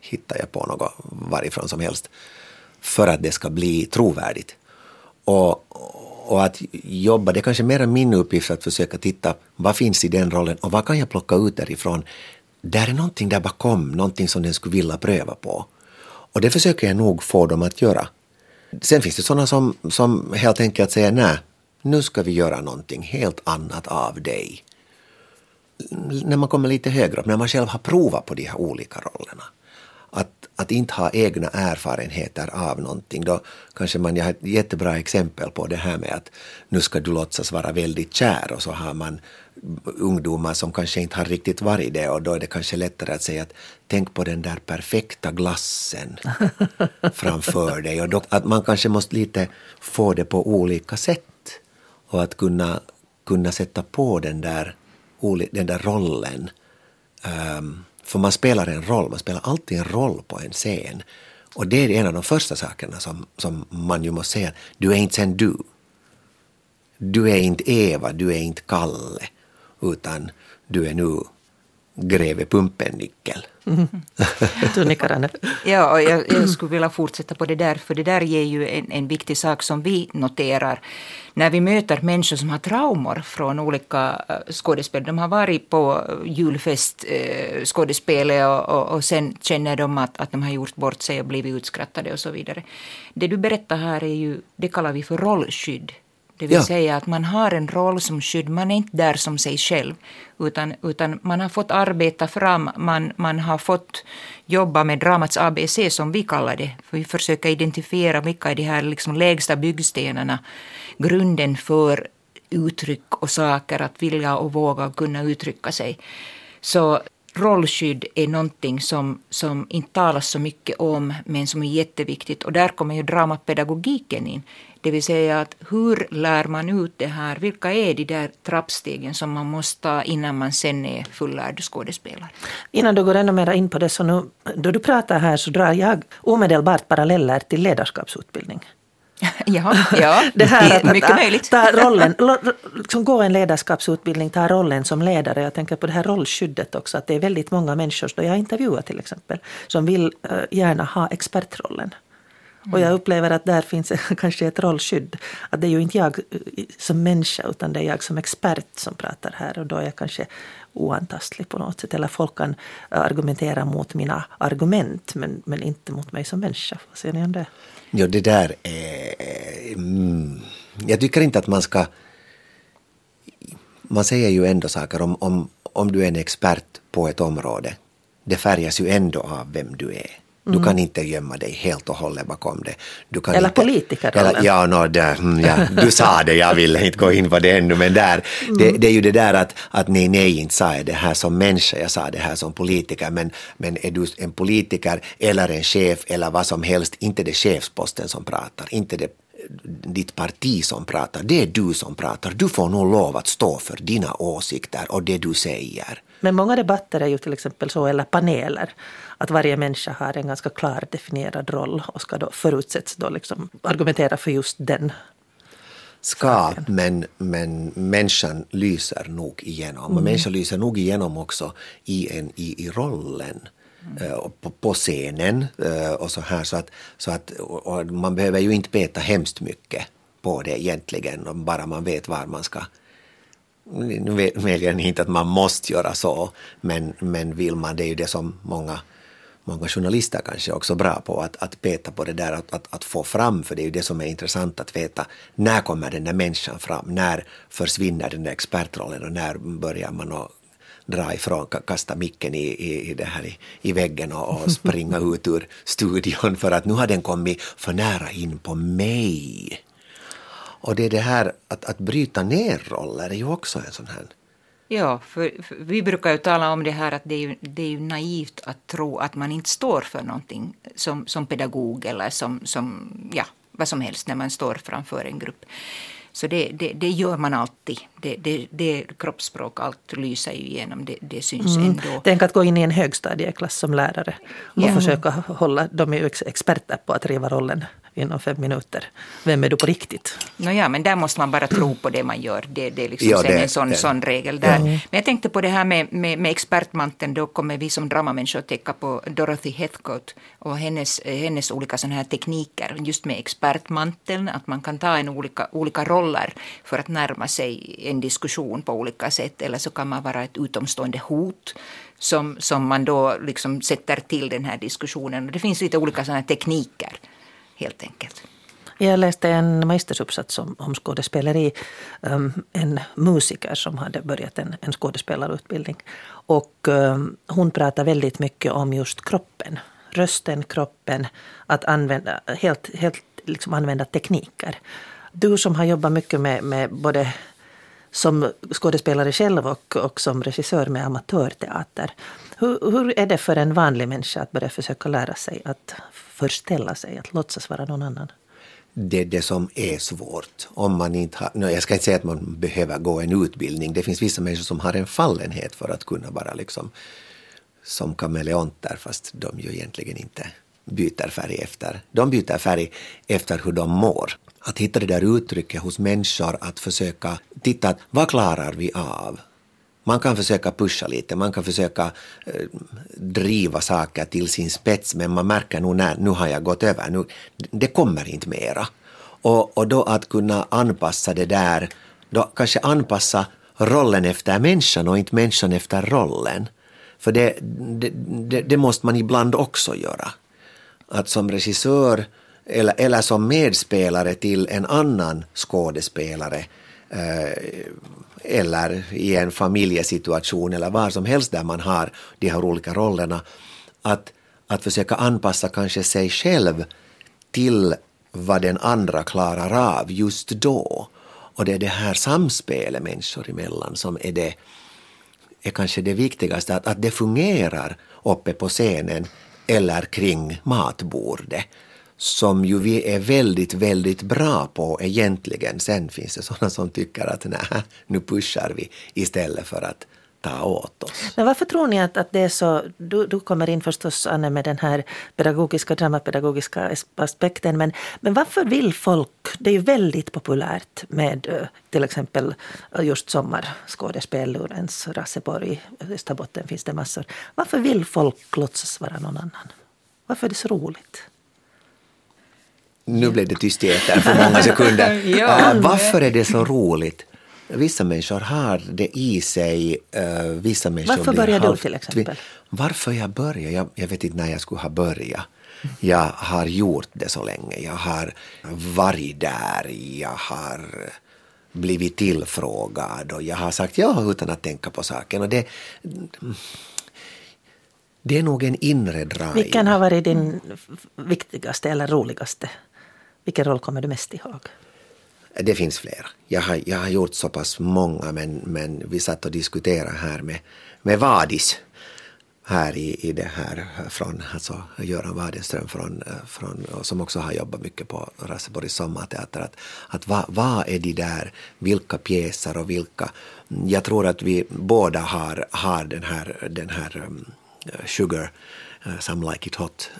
hittar jag på något varifrån som helst för att det ska bli trovärdigt. Och, och att jobba, det är kanske mer min uppgift att försöka titta vad finns i den rollen och vad kan jag plocka ut därifrån. Där är någonting där bakom, någonting som den skulle vilja pröva på. Och det försöker jag nog få dem att göra. Sen finns det sådana som, som helt enkelt säger nej, nu ska vi göra någonting helt annat av dig. När man kommer lite högre upp, när man själv har provat på de här olika rollerna att, inte ha egna erfarenheter av någonting, då kanske man, jag har ett jättebra exempel på det här med att nu ska du låtsas vara väldigt kär och så har man ungdomar som kanske inte har riktigt varit det och då är det kanske lättare att säga att tänk på den där perfekta glassen framför dig och då, att man kanske måste lite få det på olika sätt och att kunna, kunna sätta på den där, den där rollen um, för man spelar en roll, man spelar alltid en roll på en scen. Och det är en av de första sakerna som, som man ju måste säga, du är inte sen du. Du är inte Eva, du är inte Kalle, utan du är nu greve Pumpennickel. Mm. ja, och jag, jag, skulle vilja fortsätta på det där, för det där ger ju en, en viktig sak som vi noterar när vi möter människor som har traumor från olika eh, skådespel. De har varit på julfest, eh, skådespelet och, och, och sen känner de att, att de har gjort bort sig och blivit utskrattade och så vidare. Det du berättar här är ju, det kallar vi för rollskydd. Det vill ja. säga att man har en roll som skydd, man är inte där som sig själv. Utan, utan man har fått arbeta fram, man, man har fått jobba med dramats ABC som vi kallar det. För vi försöker identifiera vilka är de här liksom lägsta byggstenarna, grunden för uttryck och saker, att vilja och våga kunna uttrycka sig. Så rollskydd är någonting som, som inte talas så mycket om men som är jätteviktigt. Och där kommer ju dramapedagogiken in. Det vill säga att hur lär man ut det här? Vilka är de där trappstegen som man måste ta innan man sen är fullärd skådespelare? Innan du går ännu mer in på det, så nu, då du pratar här så drar jag omedelbart paralleller till ledarskapsutbildning. ja, ja det här att, mycket möjligt. Ta rollen, liksom gå en ledarskapsutbildning, ta rollen som ledare. Jag tänker på det här rollskyddet också, att det är väldigt många människor, då jag intervjuar till exempel, som vill uh, gärna ha expertrollen. Mm. Och jag upplever att där finns kanske ett rollskydd. Att det är ju inte jag eh, som människa utan det är jag som expert som pratar här och då är jag kanske oantastlig på något sätt. Eller folk kan argumentera mot mina argument men, men inte mot mig som människa. Vad säger ni om det? Ja, det där är... Mm, jag tycker inte att man ska... Man säger ju ändå saker om, om, om du är en expert på ett område. Det färgas ju ändå av vem du är. Du mm. kan inte gömma dig helt och hållet bakom det. Du kan eller inte, politikerrollen. Ja, no, där, mm, ja, du sa det, jag vill inte gå in på det ännu, men där, mm. det, det, är ju det där att, att nej, nej, inte sa jag det här som människa, jag sa det här som politiker, men, men är du en politiker eller en chef eller vad som helst, inte det chefsposten som pratar, inte det ditt parti som pratar, det är du som pratar. Du får nog lov att stå för dina åsikter och det du säger. Men många debatter är ju till exempel så, eller paneler, att varje människa har en ganska klar definierad roll och ska då förutsätts då liksom argumentera för just den. Ska, men, men människan lyser nog igenom. Mm. Och människan lyser nog igenom också i, en, i, i rollen. Mm. På, på, scenen eh, och så här. Så att, så att, man behöver ju inte peta hemskt mycket på det egentligen, bara man vet var man ska nu väljer ni inte att man måste göra så, men, men vill man, det är ju det som många, många journalister kanske också bra på, att, att peta på det där, att, att, att, få fram, för det är ju det som är intressant att veta, när kommer den där människan fram, när försvinner den där expertrollen och när börjar man att dra ifrån, kasta micken i, i, i, det här i, i väggen och, och springa ut ur studion för att nu har den kommit för nära in på mig. Och det är det här att, att bryta ner roller är ju också en sån här Ja, för, för, vi brukar ju tala om det här att det är, ju, det är ju naivt att tro att man inte står för någonting som, som pedagog eller som, som, ja, vad som helst när man står framför en grupp. Så det, det, det gör man alltid. Det, det, det kroppsspråk, allt lyser ju igenom, det, det syns mm. ändå. Tänk att gå in i en högstadieklass som lärare och ja. försöka hålla, de är ju experter på att riva rollen inom fem minuter. Vem är du på riktigt? No ja, men där måste man bara tro på det man gör. Det, det är liksom ja, det, en sån, sån regel där. Ja. Men jag tänkte på det här med, med, med expertmanteln. Då kommer vi som dramamänniskor att tänka på Dorothy Heathcote och hennes, hennes olika såna här tekniker. Just med expertmanteln, att man kan ta en olika, olika roller för att närma sig en diskussion på olika sätt. Eller så kan man vara ett utomstående hot som, som man då liksom sätter till den här diskussionen. det finns lite olika sådana tekniker helt enkelt. Jag läste en magistersuppsats om, om skådespeleri. Um, en musiker som hade börjat en, en skådespelarutbildning. Och um, hon pratar väldigt mycket om just kroppen. Rösten, kroppen, att använda, helt, helt liksom använda tekniker. Du som har jobbat mycket med, med både som skådespelare själv och, och som regissör med amatörteater. Hur, hur är det för en vanlig människa att börja försöka lära sig att förställa sig, att låtsas vara någon annan? Det är det som är svårt. Om man inte har, no, jag ska inte säga att man behöver gå en utbildning. Det finns vissa människor som har en fallenhet för att kunna vara liksom som kameleonter fast de ju egentligen inte byter färg efter. De byter färg efter hur de mår. Att hitta det där uttrycket hos människor att försöka titta, vad klarar vi av? Man kan försöka pusha lite, man kan försöka eh, driva saker till sin spets men man märker nog när nu har jag gått över, nu, det kommer inte mera. Och, och då att kunna anpassa det där, då kanske anpassa rollen efter människan och inte människan efter rollen. För det, det, det, det måste man ibland också göra. Att som regissör eller, eller som medspelare till en annan skådespelare eh, eller i en familjesituation eller var som helst där man har de här olika rollerna, att, att försöka anpassa kanske sig själv till vad den andra klarar av just då. Och det är det här samspelet människor emellan som är det är kanske det viktigaste, att, att det fungerar uppe på scenen eller kring matbordet som ju vi är väldigt, väldigt bra på egentligen. Sen finns det sådana som tycker att nej, nu pushar vi istället för att ta åt oss. Men varför tror ni att, att det är så, du, du kommer in förstås Anne med den här pedagogiska, dramapedagogiska aspekten, men, men varför vill folk, det är ju väldigt populärt med eh, till exempel eh, just sommarskådespel, Lorentz, Rasseborg, i Österbotten finns det massor. Varför vill folk låtsas vara någon annan? Varför är det så roligt? Nu blev det tyst i etern för många sekunder. Ja. uh, varför är det så roligt? Vissa människor har det i sig. Uh, vissa människor Varför började du till exempel? Varför jag började? Jag, jag vet inte när jag skulle ha börjat. Jag har gjort det så länge. Jag har varit där. Jag har blivit tillfrågad och jag har sagt ja utan att tänka på saken. Och det, det är nog en inre drive. Vilken har varit din viktigaste eller roligaste? Vilken roll kommer du mest ihåg? Det finns flera. Jag har, jag har gjort så pass många men, men vi satt och diskuterade här med, med Vadis här i, i det här från, alltså Göran Wadenström från, från, som också har jobbat mycket på Raseborgs sommarteater. Att, att vad, vad är de där, vilka pjäser och vilka, jag tror att vi båda har, har den här, den här um, Sugar, uh, Some Like It Hot,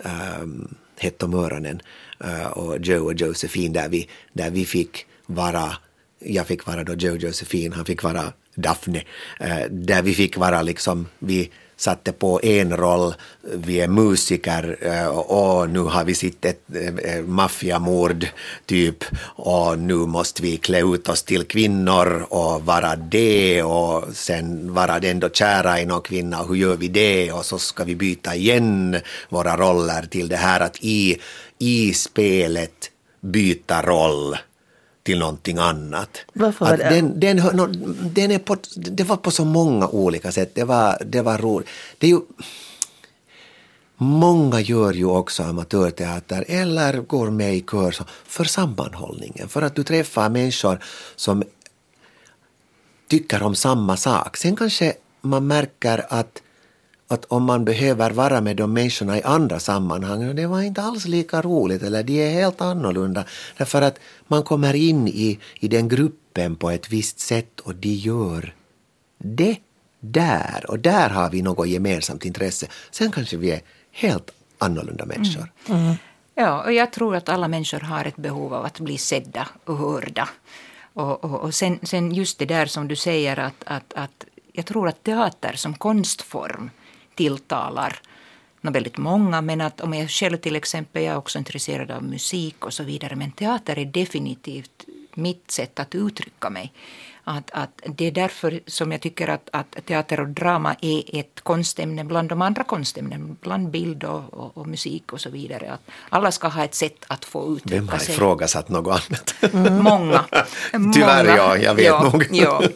um, Hett om öronen uh, Eh, och Joe och Josephine där vi, där vi fick vara, jag fick vara då Joe Josephine, han fick vara Daphne, eh, där vi fick vara liksom, vi satte på en roll, vi är musiker eh, och nu har vi sett ett maffiamord typ och nu måste vi klä ut oss till kvinnor och vara det och sen vara ändå kära i någon kvinna och hur gör vi det? Och så ska vi byta igen våra roller till det här att i, i spelet byta roll till någonting annat. Varför var det- den, den, nå- den är på, det var på så många olika sätt. Det var, det var roligt. Det är ju, många gör ju också amatörteater eller går med i kör för sammanhållningen. För att du träffar människor som tycker om samma sak. Sen kanske man märker att, att om man behöver vara med de människorna i andra sammanhang, det var inte alls lika roligt eller de är helt annorlunda. Därför att man kommer in i, i den gruppen på ett visst sätt och de gör det där. Och där har vi något gemensamt intresse. Sen kanske vi är helt annorlunda människor. Mm. Mm. Ja, och jag tror att alla människor har ett behov av att bli sedda och hörda. Och, och, och sen, sen just det där som du säger att, att, att jag tror att teater som konstform tilltalar väldigt många. Men att om jag själv till exempel, jag är också intresserad av musik och så vidare. Men teater är definitivt mitt sätt att uttrycka mig. Att, att det är därför som jag tycker att, att teater och drama är ett konstämne bland de andra konstämnen, bland bild och, och, och musik och så vidare. Att alla ska ha ett sätt att få Vem uttrycka har sig. ifrågasatt något annat? Många. Tyvärr, Många. ja, jag vet ja, nog. Ja.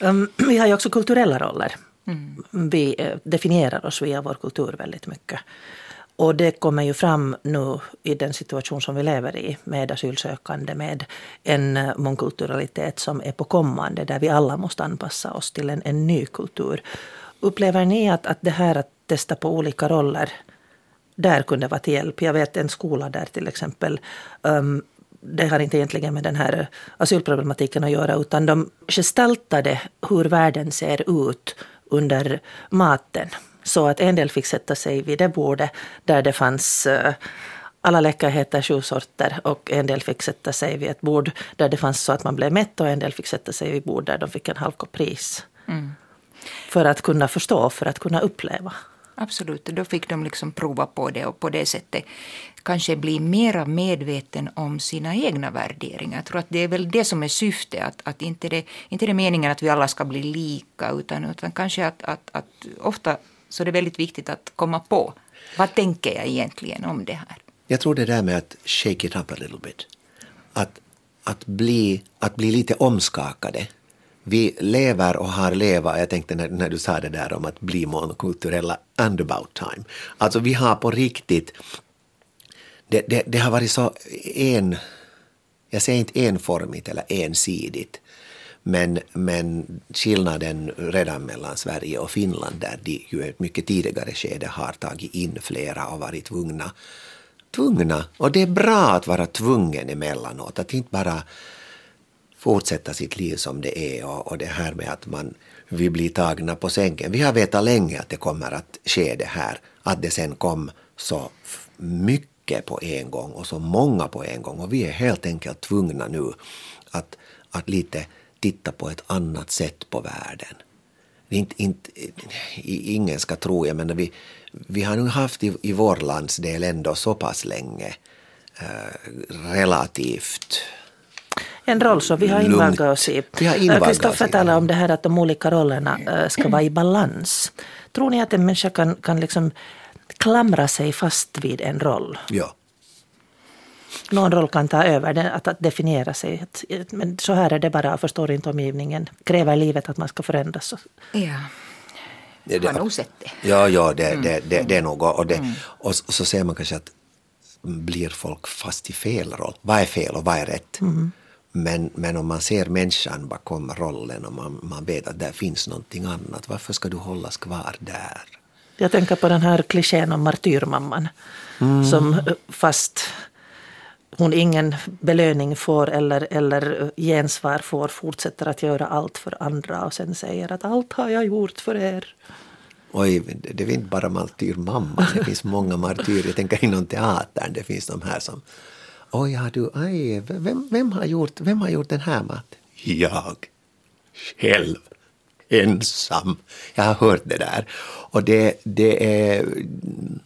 Um, vi har ju också kulturella roller. Mm. Vi eh, definierar oss via vår kultur väldigt mycket. Och det kommer ju fram nu i den situation som vi lever i med asylsökande, med en eh, mångkulturalitet som är på kommande, där vi alla måste anpassa oss till en, en ny kultur. Upplever ni att, att det här att testa på olika roller, där kunde vara till hjälp? Jag vet en skola där till exempel um, det har inte egentligen med den här asylproblematiken att göra, utan de gestaltade hur världen ser ut under maten. Så att en del fick sätta sig vid det bordet där det fanns eh, alla läckerheter, sju sorter och en del fick sätta sig vid ett bord där det fanns så att man blev mätt och en del fick sätta sig vid bord där de fick en halv kopp ris. För att kunna förstå, för att kunna uppleva. Absolut, då fick de liksom prova på det och på det sättet kanske bli mera medveten om sina egna värderingar. Jag tror att det är väl det som är syftet, att, att inte, det, inte det är meningen att vi alla ska bli lika utan, utan kanske att, att, att ofta så är det väldigt viktigt att komma på vad tänker jag egentligen om det här. Jag tror det där med att shake it up a little bit. Att, att, bli, att bli lite omskakade. Vi lever och har levat, jag tänkte när, när du sa det där om att bli mångkulturella and about time. Alltså vi har på riktigt, det, det, det har varit så en, jag säger inte enformigt eller ensidigt, Men, men skillnaden redan mellan Sverige och Finland där de ju i ett mycket tidigare skede har tagit in flera och varit tvungna. Tvungna. Och det är bra att vara tvungen emellanåt. Att inte bara fortsätta sitt liv som det är och, och det här med att man vi blir tagna på sängen. Vi har vetat länge att det kommer att ske det här. Att det sen kom så mycket på en gång och så många på en gång och vi är helt enkelt tvungna nu att, att lite titta på ett annat sätt på världen. Inte, inte, ingen ska tro, jag menar vi, vi har nu haft i, i vår landsdel ändå så pass länge eh, relativt en roll som vi har invaggat oss i. Kristoffer talar om det här att de olika rollerna eh, ska vara i balans. Tror ni att en människa kan, kan liksom klamra sig fast vid en roll? Ja. Någon roll kan ta över, att, att definiera sig. Men så här är det bara, förstår inte omgivningen. Kräver livet att man ska förändras? Ja. Jag har nog sett det. Ja, ja det, det, det, det är nog. Och, det, mm. och så ser man kanske att blir folk fast i fel roll? Vad är fel och vad är rätt? Mm. Men, men om man ser människan bakom rollen och man, man vet att där finns någonting annat, varför ska du hållas kvar där? Jag tänker på den här klichén om martyrmamman mm. som fast hon ingen belöning får eller, eller gensvar får fortsätter att göra allt för andra och sen säger att allt har jag gjort för er. Oj, det är inte bara martyrmamman, det finns många martyrer. Jag tänker inom teatern, det finns de här som Oj, har du, aj, vem, vem, har gjort, vem har gjort den här maten? Jag. Själv. Ensam. Jag har hört det där. Och det, det, är,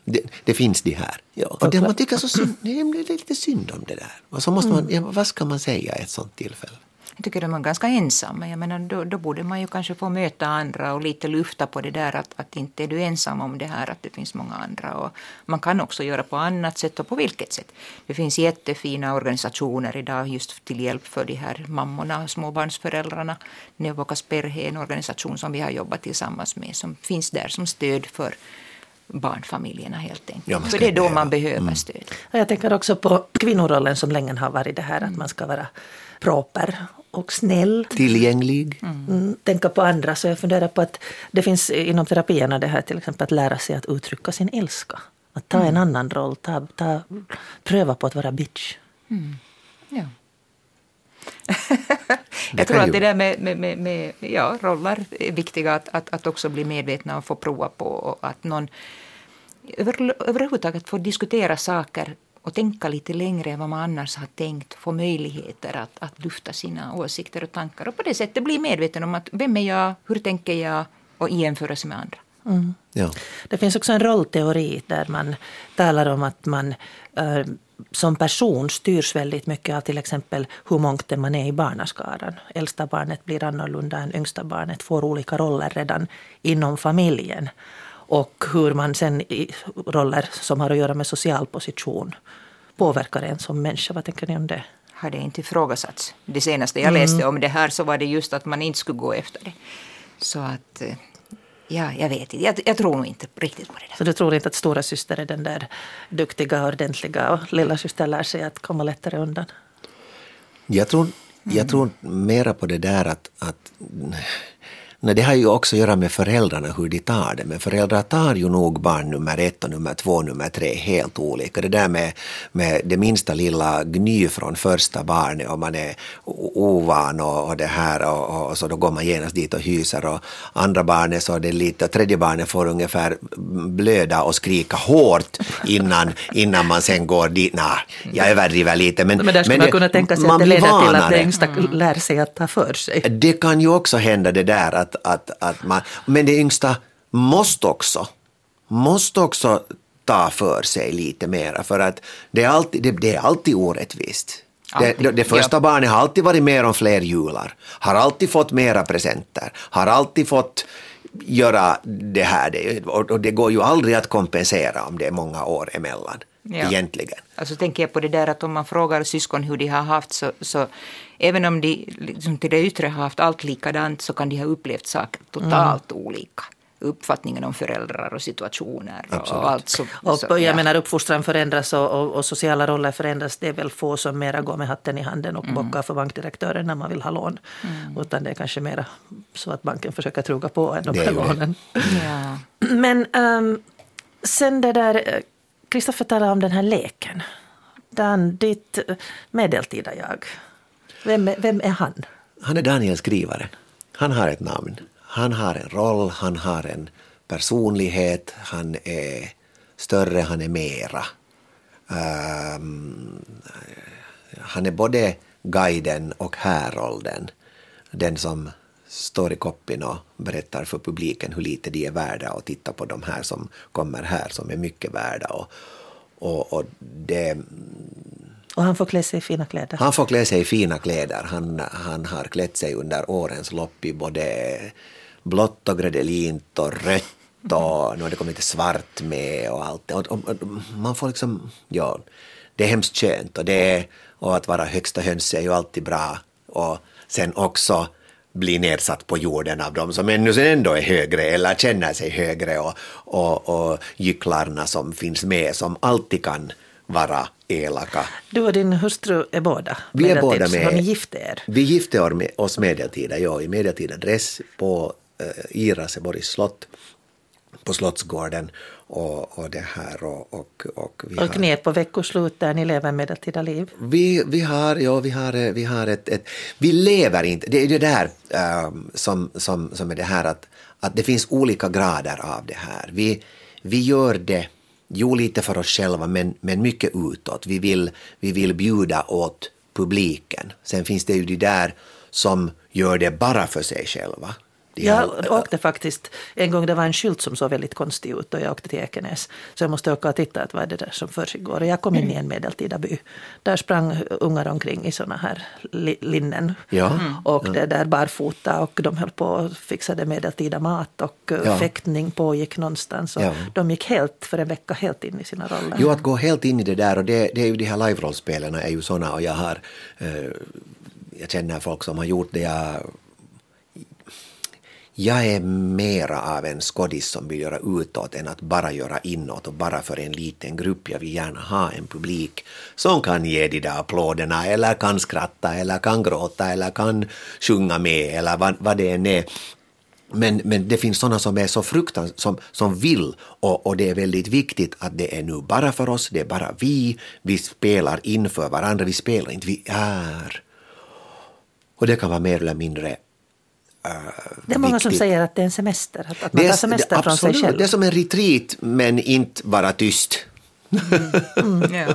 det, det finns de här. Ja, och det man tycker så synd, det är lite synd om det där. Och så måste man, mm. ja, vad ska man säga i ett sånt tillfälle? Jag tycker de är ganska ensamma. Jag menar, då, då, borde man ju kanske få möta andra och lite lufta på det där att, att inte är du ensam om det här, att det finns många andra. Och man kan också göra på annat sätt och på vilket sätt. Det finns jättefina organisationer idag just till hjälp för de här mammorna, småbarnsföräldrarna. Neuvokas Perhe är en organisation som vi har jobbat tillsammans med som finns där som stöd för barnfamiljerna helt enkelt. Ja, för det är då man behöver mm. stöd. Jag tänker också på kvinnorollen som länge har varit det här att man ska vara proper och snäll. Tillgänglig. Mm. mm. Tänka på andra. Så jag funderar på att det finns inom terapierna det här till exempel att lära sig att uttrycka sin älska. Att ta mm. en annan roll, ta, ta, pröva på att vara bitch. Mm. Ja. jag tror att det där med, med, med, med, ja, roller är viktiga att, att, att också bli medvetna och få prova på. Och att någon över, överhuvudtaget få diskutera saker och tänka lite längre än vad man annars har tänkt. Få möjligheter att, att lyfta sina åsikter och tankar och på det sättet bli medveten om att vem är jag, hur tänker jag och i jämförelse med andra. Mm. Ja. Det finns också en rollteori där man talar om att man äh, som person styrs väldigt mycket av till exempel hur mångt man är i barnaskaran. Äldsta barnet blir annorlunda än yngsta barnet, får olika roller redan inom familjen. Och hur man sen i roller som har att göra med social position påverkar en som människa. Vad tänker ni om det? Har det inte ifrågasatts. Det senaste jag läste mm. om det här så var det just att man inte skulle gå efter det. Så att eh, Ja, jag vet inte. Jag, jag, tror nog inte riktigt på det. Där. Så du tror inte att stora syster är den där duktiga, ordentliga och lilla syster lär sig att komma lättare undan? Jag tror, jag mm. tror mera på det där att, att Nej, det har ju också att göra med föräldrarna, hur de tar det. Men föräldrar tar ju nog barn nummer ett och nummer två och nummer tre helt olika. Det där med, med det minsta lilla gny från första barnet och man är ovan och, och det här och, och, så då går man genast dit och hyser och andra barnet så det lite, tredje barnet får ungefär blöda och skrika hårt innan, innan man sen går dit. Nej, jag överdriver lite. Men, men där skulle men man kunna tänka sig att det leder till att det yngsta lär sig att ta för sig. Det kan ju också hända det där att att, att, att man, men det yngsta måste också, måste också ta för sig lite mera för att det är alltid, det, det är alltid orättvist. Det, det, det, första ja. barnet har alltid varit mer om fler jular, har alltid fått mera presenter, har alltid fått göra det här. Det, och det går ju aldrig att kompensera om det är många år emellan. Ja. Egentligen. Alltså tänker jag på det där att om man frågar syskon hur de har haft så, så även om de liksom till det yttre har haft allt likadant så kan de ha upplevt saker totalt mm. olika. uppfattningen om föräldrar och situationer. Absolut. Och allt så, Och så, jag ja. menar uppfostran förändras och, och, och sociala roller förändras. Det är väl få som mera går med hatten i handen och bockar för bankdirektören när man vill ha lån. Utan det är kanske mera så att banken försöker truga på än de här lånen. Ja. Men ehm, sen det där, eh, Kristoffer talade om den här leken. Dan, ditt eh, medeltida jag. Vem är, vem är han? Han är Daniel skrivaren. Han har ett namn. Han har en roll, han har en personlighet, han är större, han är mera. Um, han är både guiden och härolden. Den som står i koppen och berättar för publiken hur lite de är värda och tittar på de här som kommer här som är mycket värda. Och, och, och det, och han får klä sig i fina kläder. han får klä sig i fina kläder. Han, han har klätt sig under årens lopp i både blått och gredelint och rött och nu har det kommit lite svart med och allt. Och, och, och man får liksom, ja, det är hemskt skönt och, det är, och att vara högsta höns är ju alltid bra. Och sen också bli nedsatt på jorden av dem som ännu sen ändå är högre eller känner sig högre och, och, och gycklarna som finns med som alltid kan vara elaka. Du och din hustru är båda Vi är båda med. Har ni gift er? Vi gifte oss med- oss medeltida, ja, i medeltida dress på uh, i Raseborgs slott, på Slottsgården och, och det här och, och, och vi Och har... ni är på veckoslut där ni lever medeltida liv. Vi, vi har, ja, vi har, eh, vi har ett, ett... Vi lever inte... Det är det där ehm, som, som, som är det här att, att det finns olika grader av det här. Vi, vi gör det, jo lite för oss själva, men, men mycket utåt. Vi vill, vi vill bjuda åt publiken. Sen finns det ju de där som gör det bara för sig själva. Jag åkte faktiskt en gång, det var en skylt som såg väldigt konstig ut och jag åkte till Ekenäs. Så jag måste åka och titta att vad är det där som försiggår. Och jag kom in i en medeltida by. Där sprang ungar omkring i såna här li- linnen. Ja. Och det där barfota och de höll på och fixade medeltida mat och eh, Ja. fäktning pågick någonstans. Och Ja. De gick helt, för en vecka helt in i sina roller. Jo, att gå helt in i det där och det, det är ju de här live-rollspelen är ju såna och jag har eh, jag känner folk som har gjort det. Jag, jag är mera av en skådis som vill göra utåt än att bara göra inåt och bara för en liten grupp. Jag vill gärna ha en publik som kan ge de där applåderna eller kan skratta eller kan gråta eller kan sjunga med eller vad, vad det än är. Men, men det finns sådana som är så fruktansvärt, som, som vill och, och det är väldigt viktigt att det är nu bara för oss, det är bara vi, vi spelar inför varandra, vi spelar inte, vi är. Och det kan vara mer eller mindre det är många som viktigt. säger att det är en semester, att, att man tar semester det, från sig själv. Det är som en retreat men inte vara tyst. Ja.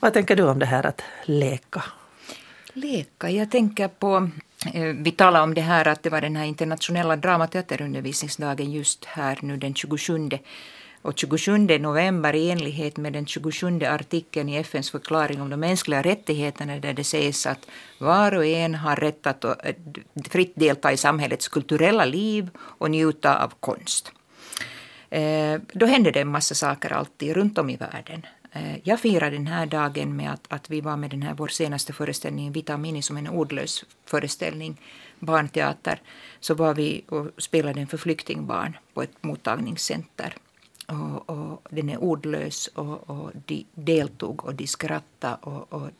Vad tänker du om det här att leka? Leka, jag tänker på, eh, vi talade om det här att det var den här internationella dramateaterundervisningsdagen just här nu den 27 och 27 november i enlighet med den 27 artikeln i FNs förklaring om de mänskliga rättigheterna där det sägs att var och en har rätt att eh, fritt delta i samhällets kulturella liv och njuta av konst. Eh, då händer det en massa saker alltid runt om i världen. Eh, jag firar den här dagen med att, att vi var med den här vår senaste föreställning Vita Mini som en ordlös föreställning, barnteater. Så var vi och spelade den för flyktingbarn på ett mottagningscenter. Och, och den är ordlös och, och de deltog och de skrattade och, och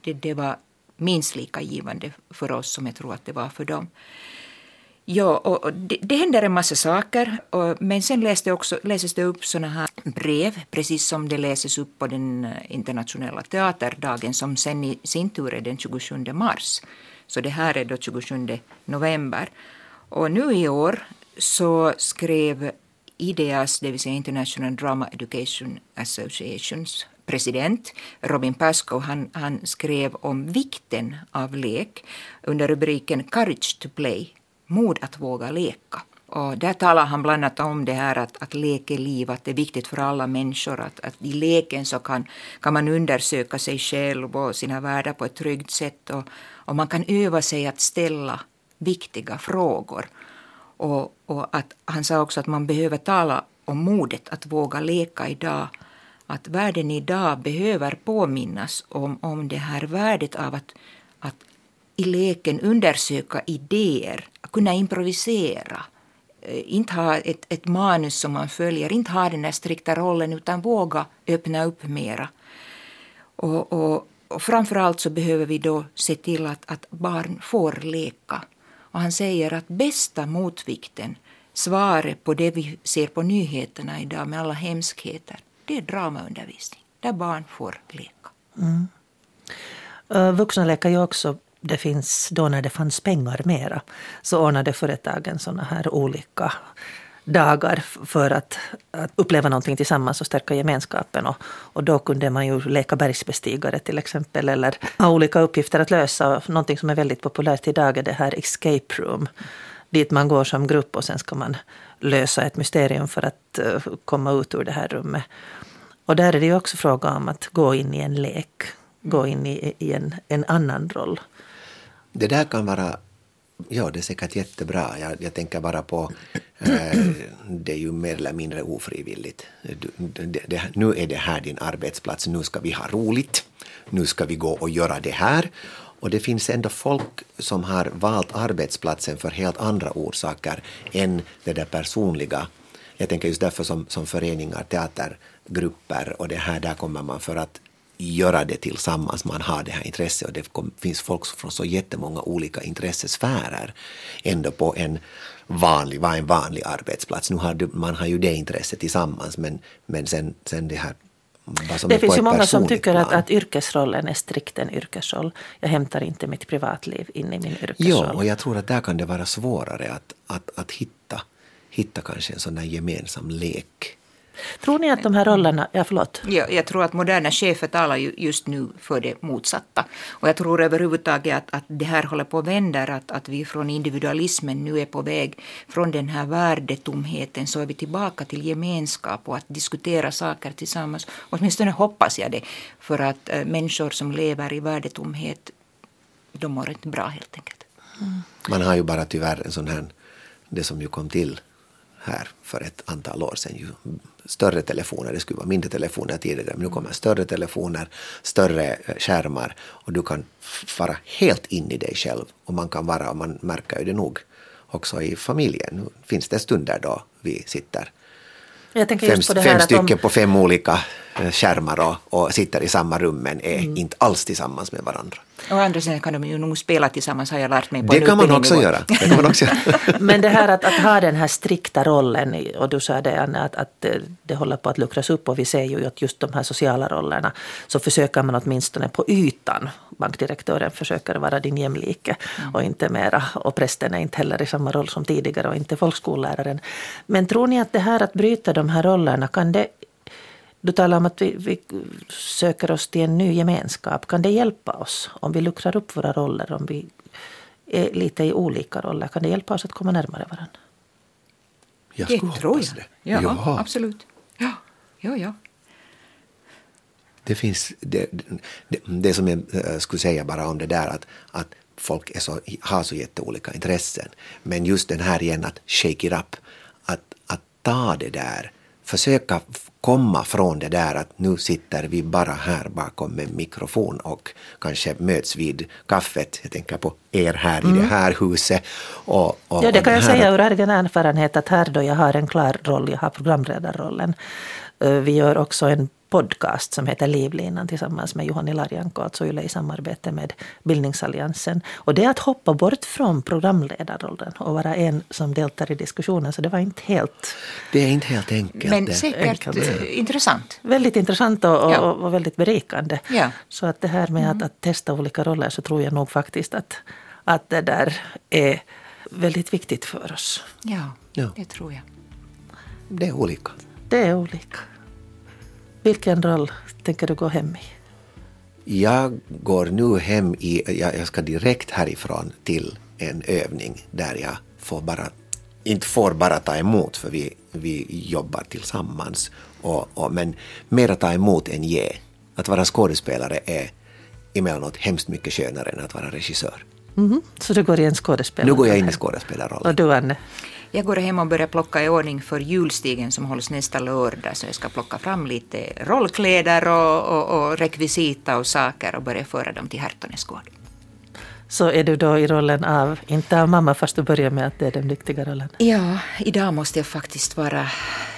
det, det var minst lika givande för oss som jag tror att det var för dem. Ja, och det, det händer en massa saker, och, men sen läste också, läses det upp såna här brev, precis som det läses upp på den eh, internationella teaterdagen som sen i sin tur är den 27 mars. Så det här är då 27 november. Och nu i år så skrev IDEAS, det vill säga International Drama Education Associations president Robin Pascoe, han, han skrev om vikten av lek under rubriken Courage to Play, mod att våga leka. Och där talar han bland annat om det här att, att lek är liv, att det är viktigt för alla människor att, att i leken så kan, kan man undersöka sig själv och sina världar på ett tryggt sätt och, och man kan öva sig att ställa viktiga frågor. Och, och att, han sa också att man behöver tala om modet att våga leka idag. Att världen idag behöver påminnas om, om det här värdet av att, att i leken undersöka idéer, kunna improvisera, eh, inte ha ett, ett manus som man följer, inte ha den där strikta rollen utan våga öppna upp mera. Och, och, och framförallt så behöver vi då se till att, att barn får leka. Och han säger att bästa motvikten, svaret på det vi ser på nyheterna idag med alla hemskheter, det är dramaundervisning där barn får leka. Mm. Vuxna leker ju också det finns då när det fanns pengar mera så ordnade företagen sådana här olika dagar för att, att, uppleva någonting tillsammans och stärka gemenskapen. Och, och då kunde man ju leka bergsbestigare till exempel eller ha olika uppgifter att lösa. Någonting som är väldigt populärt idag är det här escape room. Dit man går som grupp och sen ska man lösa ett mysterium för att uh, komma ut ur det här rummet. Och där är det ju också fråga om att gå in i en lek, gå in i, i en, en annan roll. Det där kan vara Ja, det är säkert jättebra. Jag, jag tänker bara på, eh, det är ju mer eller mindre ofrivilligt. Du, det, det, nu är det här din arbetsplats, nu ska vi ha roligt, nu ska vi gå och göra det här. Och det finns ändå folk som har valt arbetsplatsen för helt andra orsaker än det där personliga. Jag tänker just därför som, som föreningar, teatergrupper och det här, där kommer man för att göra det tillsammans, man har det här intresset och det finns folk från så jättemånga olika intressesfärer ändå på en vanlig, vad en vanlig arbetsplats. Nu har du, man har ju det intresset tillsammans men, men sen, sen det här det finns ju många som tycker att, att yrkesrollen är strikt en yrkesroll. Jag hämtar inte mitt privatliv in i min yrkesroll. Ja, och jag tror att där kan det vara svårare att, att, att hitta, hitta kanske en sån där gemensam lek Tror ni att de här rollerna, ja förlåt. Ja, jag tror att moderna chefer talar ju just nu för det motsatta. Och jag tror överhuvudtaget att, att det här håller på att vända, att, att vi från individualismen nu är på väg från den här värdetomheten så är vi tillbaka till gemenskap och att diskutera saker tillsammans. Åtminstone hoppas jag det. För att äh, människor som lever i värdetomhet, de mår inte bra helt enkelt. Mm. Man har ju bara tyvärr en sån här, det som ju kom till här för ett antal år sedan. Ju större telefoner, det skulle vara mindre telefoner tidigare, men nu kommer större telefoner, större eh, skärmar och du kan vara helt in i dig själv. Och man kan vara, och man märker ju det nog också i familjen. Nu finns det stunder då vi sitter fem, fem stycken om... på fem olika eh, skärmar och, och sitter i samma rum men är mm. inte alls tillsammans med varandra. Å andra sidan kan de ju nog spela tillsammans har jag lärt mig. På det, kan man också göra. det kan man också göra. Men det här att, att, ha den här strikta rollen och du sa det Anna, att, att det håller på att luckras upp och vi ser ju att just de här sociala rollerna så försöker man åtminstone på ytan, bankdirektören försöker vara din jämlike mm. och inte mera och prästen är inte heller i samma roll som tidigare och inte folkskolläraren. Men tror ni att det här att bryta de här rollerna kan det du talar om att vi, vi, söker oss till en ny gemenskap. Kan det hjälpa oss om vi luckrar upp våra roller, om vi är lite i olika roller? Kan det hjälpa oss att komma närmare varandra? Jag skulle det tror jag. Det. Ja, ja, absolut. Ja, ja, ja. Det finns, det, det, det, som jag eh, skulle säga bara om det där att, att folk är så, har så jätteolika intressen. Men just den här igen att shake it up, att, att ta det där, försöka komma från det där att nu sitter vi bara här bakom en mikrofon och kanske möts vid kaffet. Jag tänker på er här mm. i det här huset. Och, och, ja, det kan jag säga ur egen erfarenhet att här då jag har en klar roll, jag har programledarrollen. Eh, vi gör också en podcast som heter Livlinan tillsammans med Juhani Larjanko, alltså Yle i samarbete med Bildningsalliansen. Och det är att hoppa bort från programledarrollen och vara en som deltar i diskussionen. Så det var inte helt... Det är inte helt enkelt. Men säkert enkelt. intressant. Väldigt intressant och, ja. och, och, väldigt berikande. Ja. Så att det här med mm. att, att, testa olika roller så tror jag nog faktiskt att, att det där är väldigt viktigt för oss. Ja, ja. det tror jag. Det är olika. Det är olika. Vilken roll tänker du gå hem i? Jag går nu hem i, jag, ska direkt härifrån till en övning där jag får bara, inte får bara ta emot för vi, vi jobbar tillsammans, och, och, men mera ta emot än ge. Att vara skådespelare är emellanåt hemskt mycket skönare än att vara regissör. Mm, så du går i en skådespelarroll? Nu går jag in i skådespelarrollen. Och du Anne? Jag går hem och börjar plocka i ordning för julstigen som hålls nästa lördag. Så jag ska plocka fram lite rollkläder och, och, och rekvisita och saker och börja föra dem till Hertonäsgård. så är du då i rollen av, inte av mamma fast du börjar med att det är den viktiga rollen. Ja, idag måste jag faktiskt vara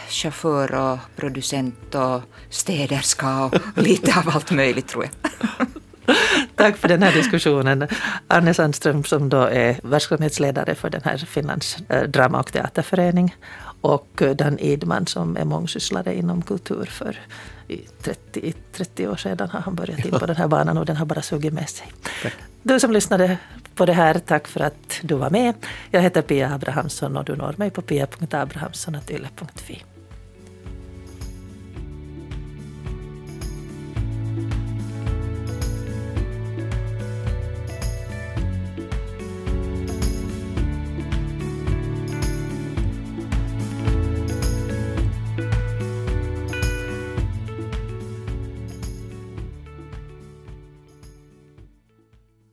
chaufför och producent och städerska och lite av allt möjligt tror jag. Tack för den här diskussionen. Arne Sandström som då är verksamhetsledare för den här Finlands eh, drama och teaterförening och Dan Idman som är mångsysslare inom kultur för i 30, 30 år sedan har han börjat in på den här banan och den har bara sugit med sig. Tack. Du som lyssnade på det här, tack för att du var med. Jag heter Pia Abrahamsson och du når mig på pia.abrahamssonatyle.fi.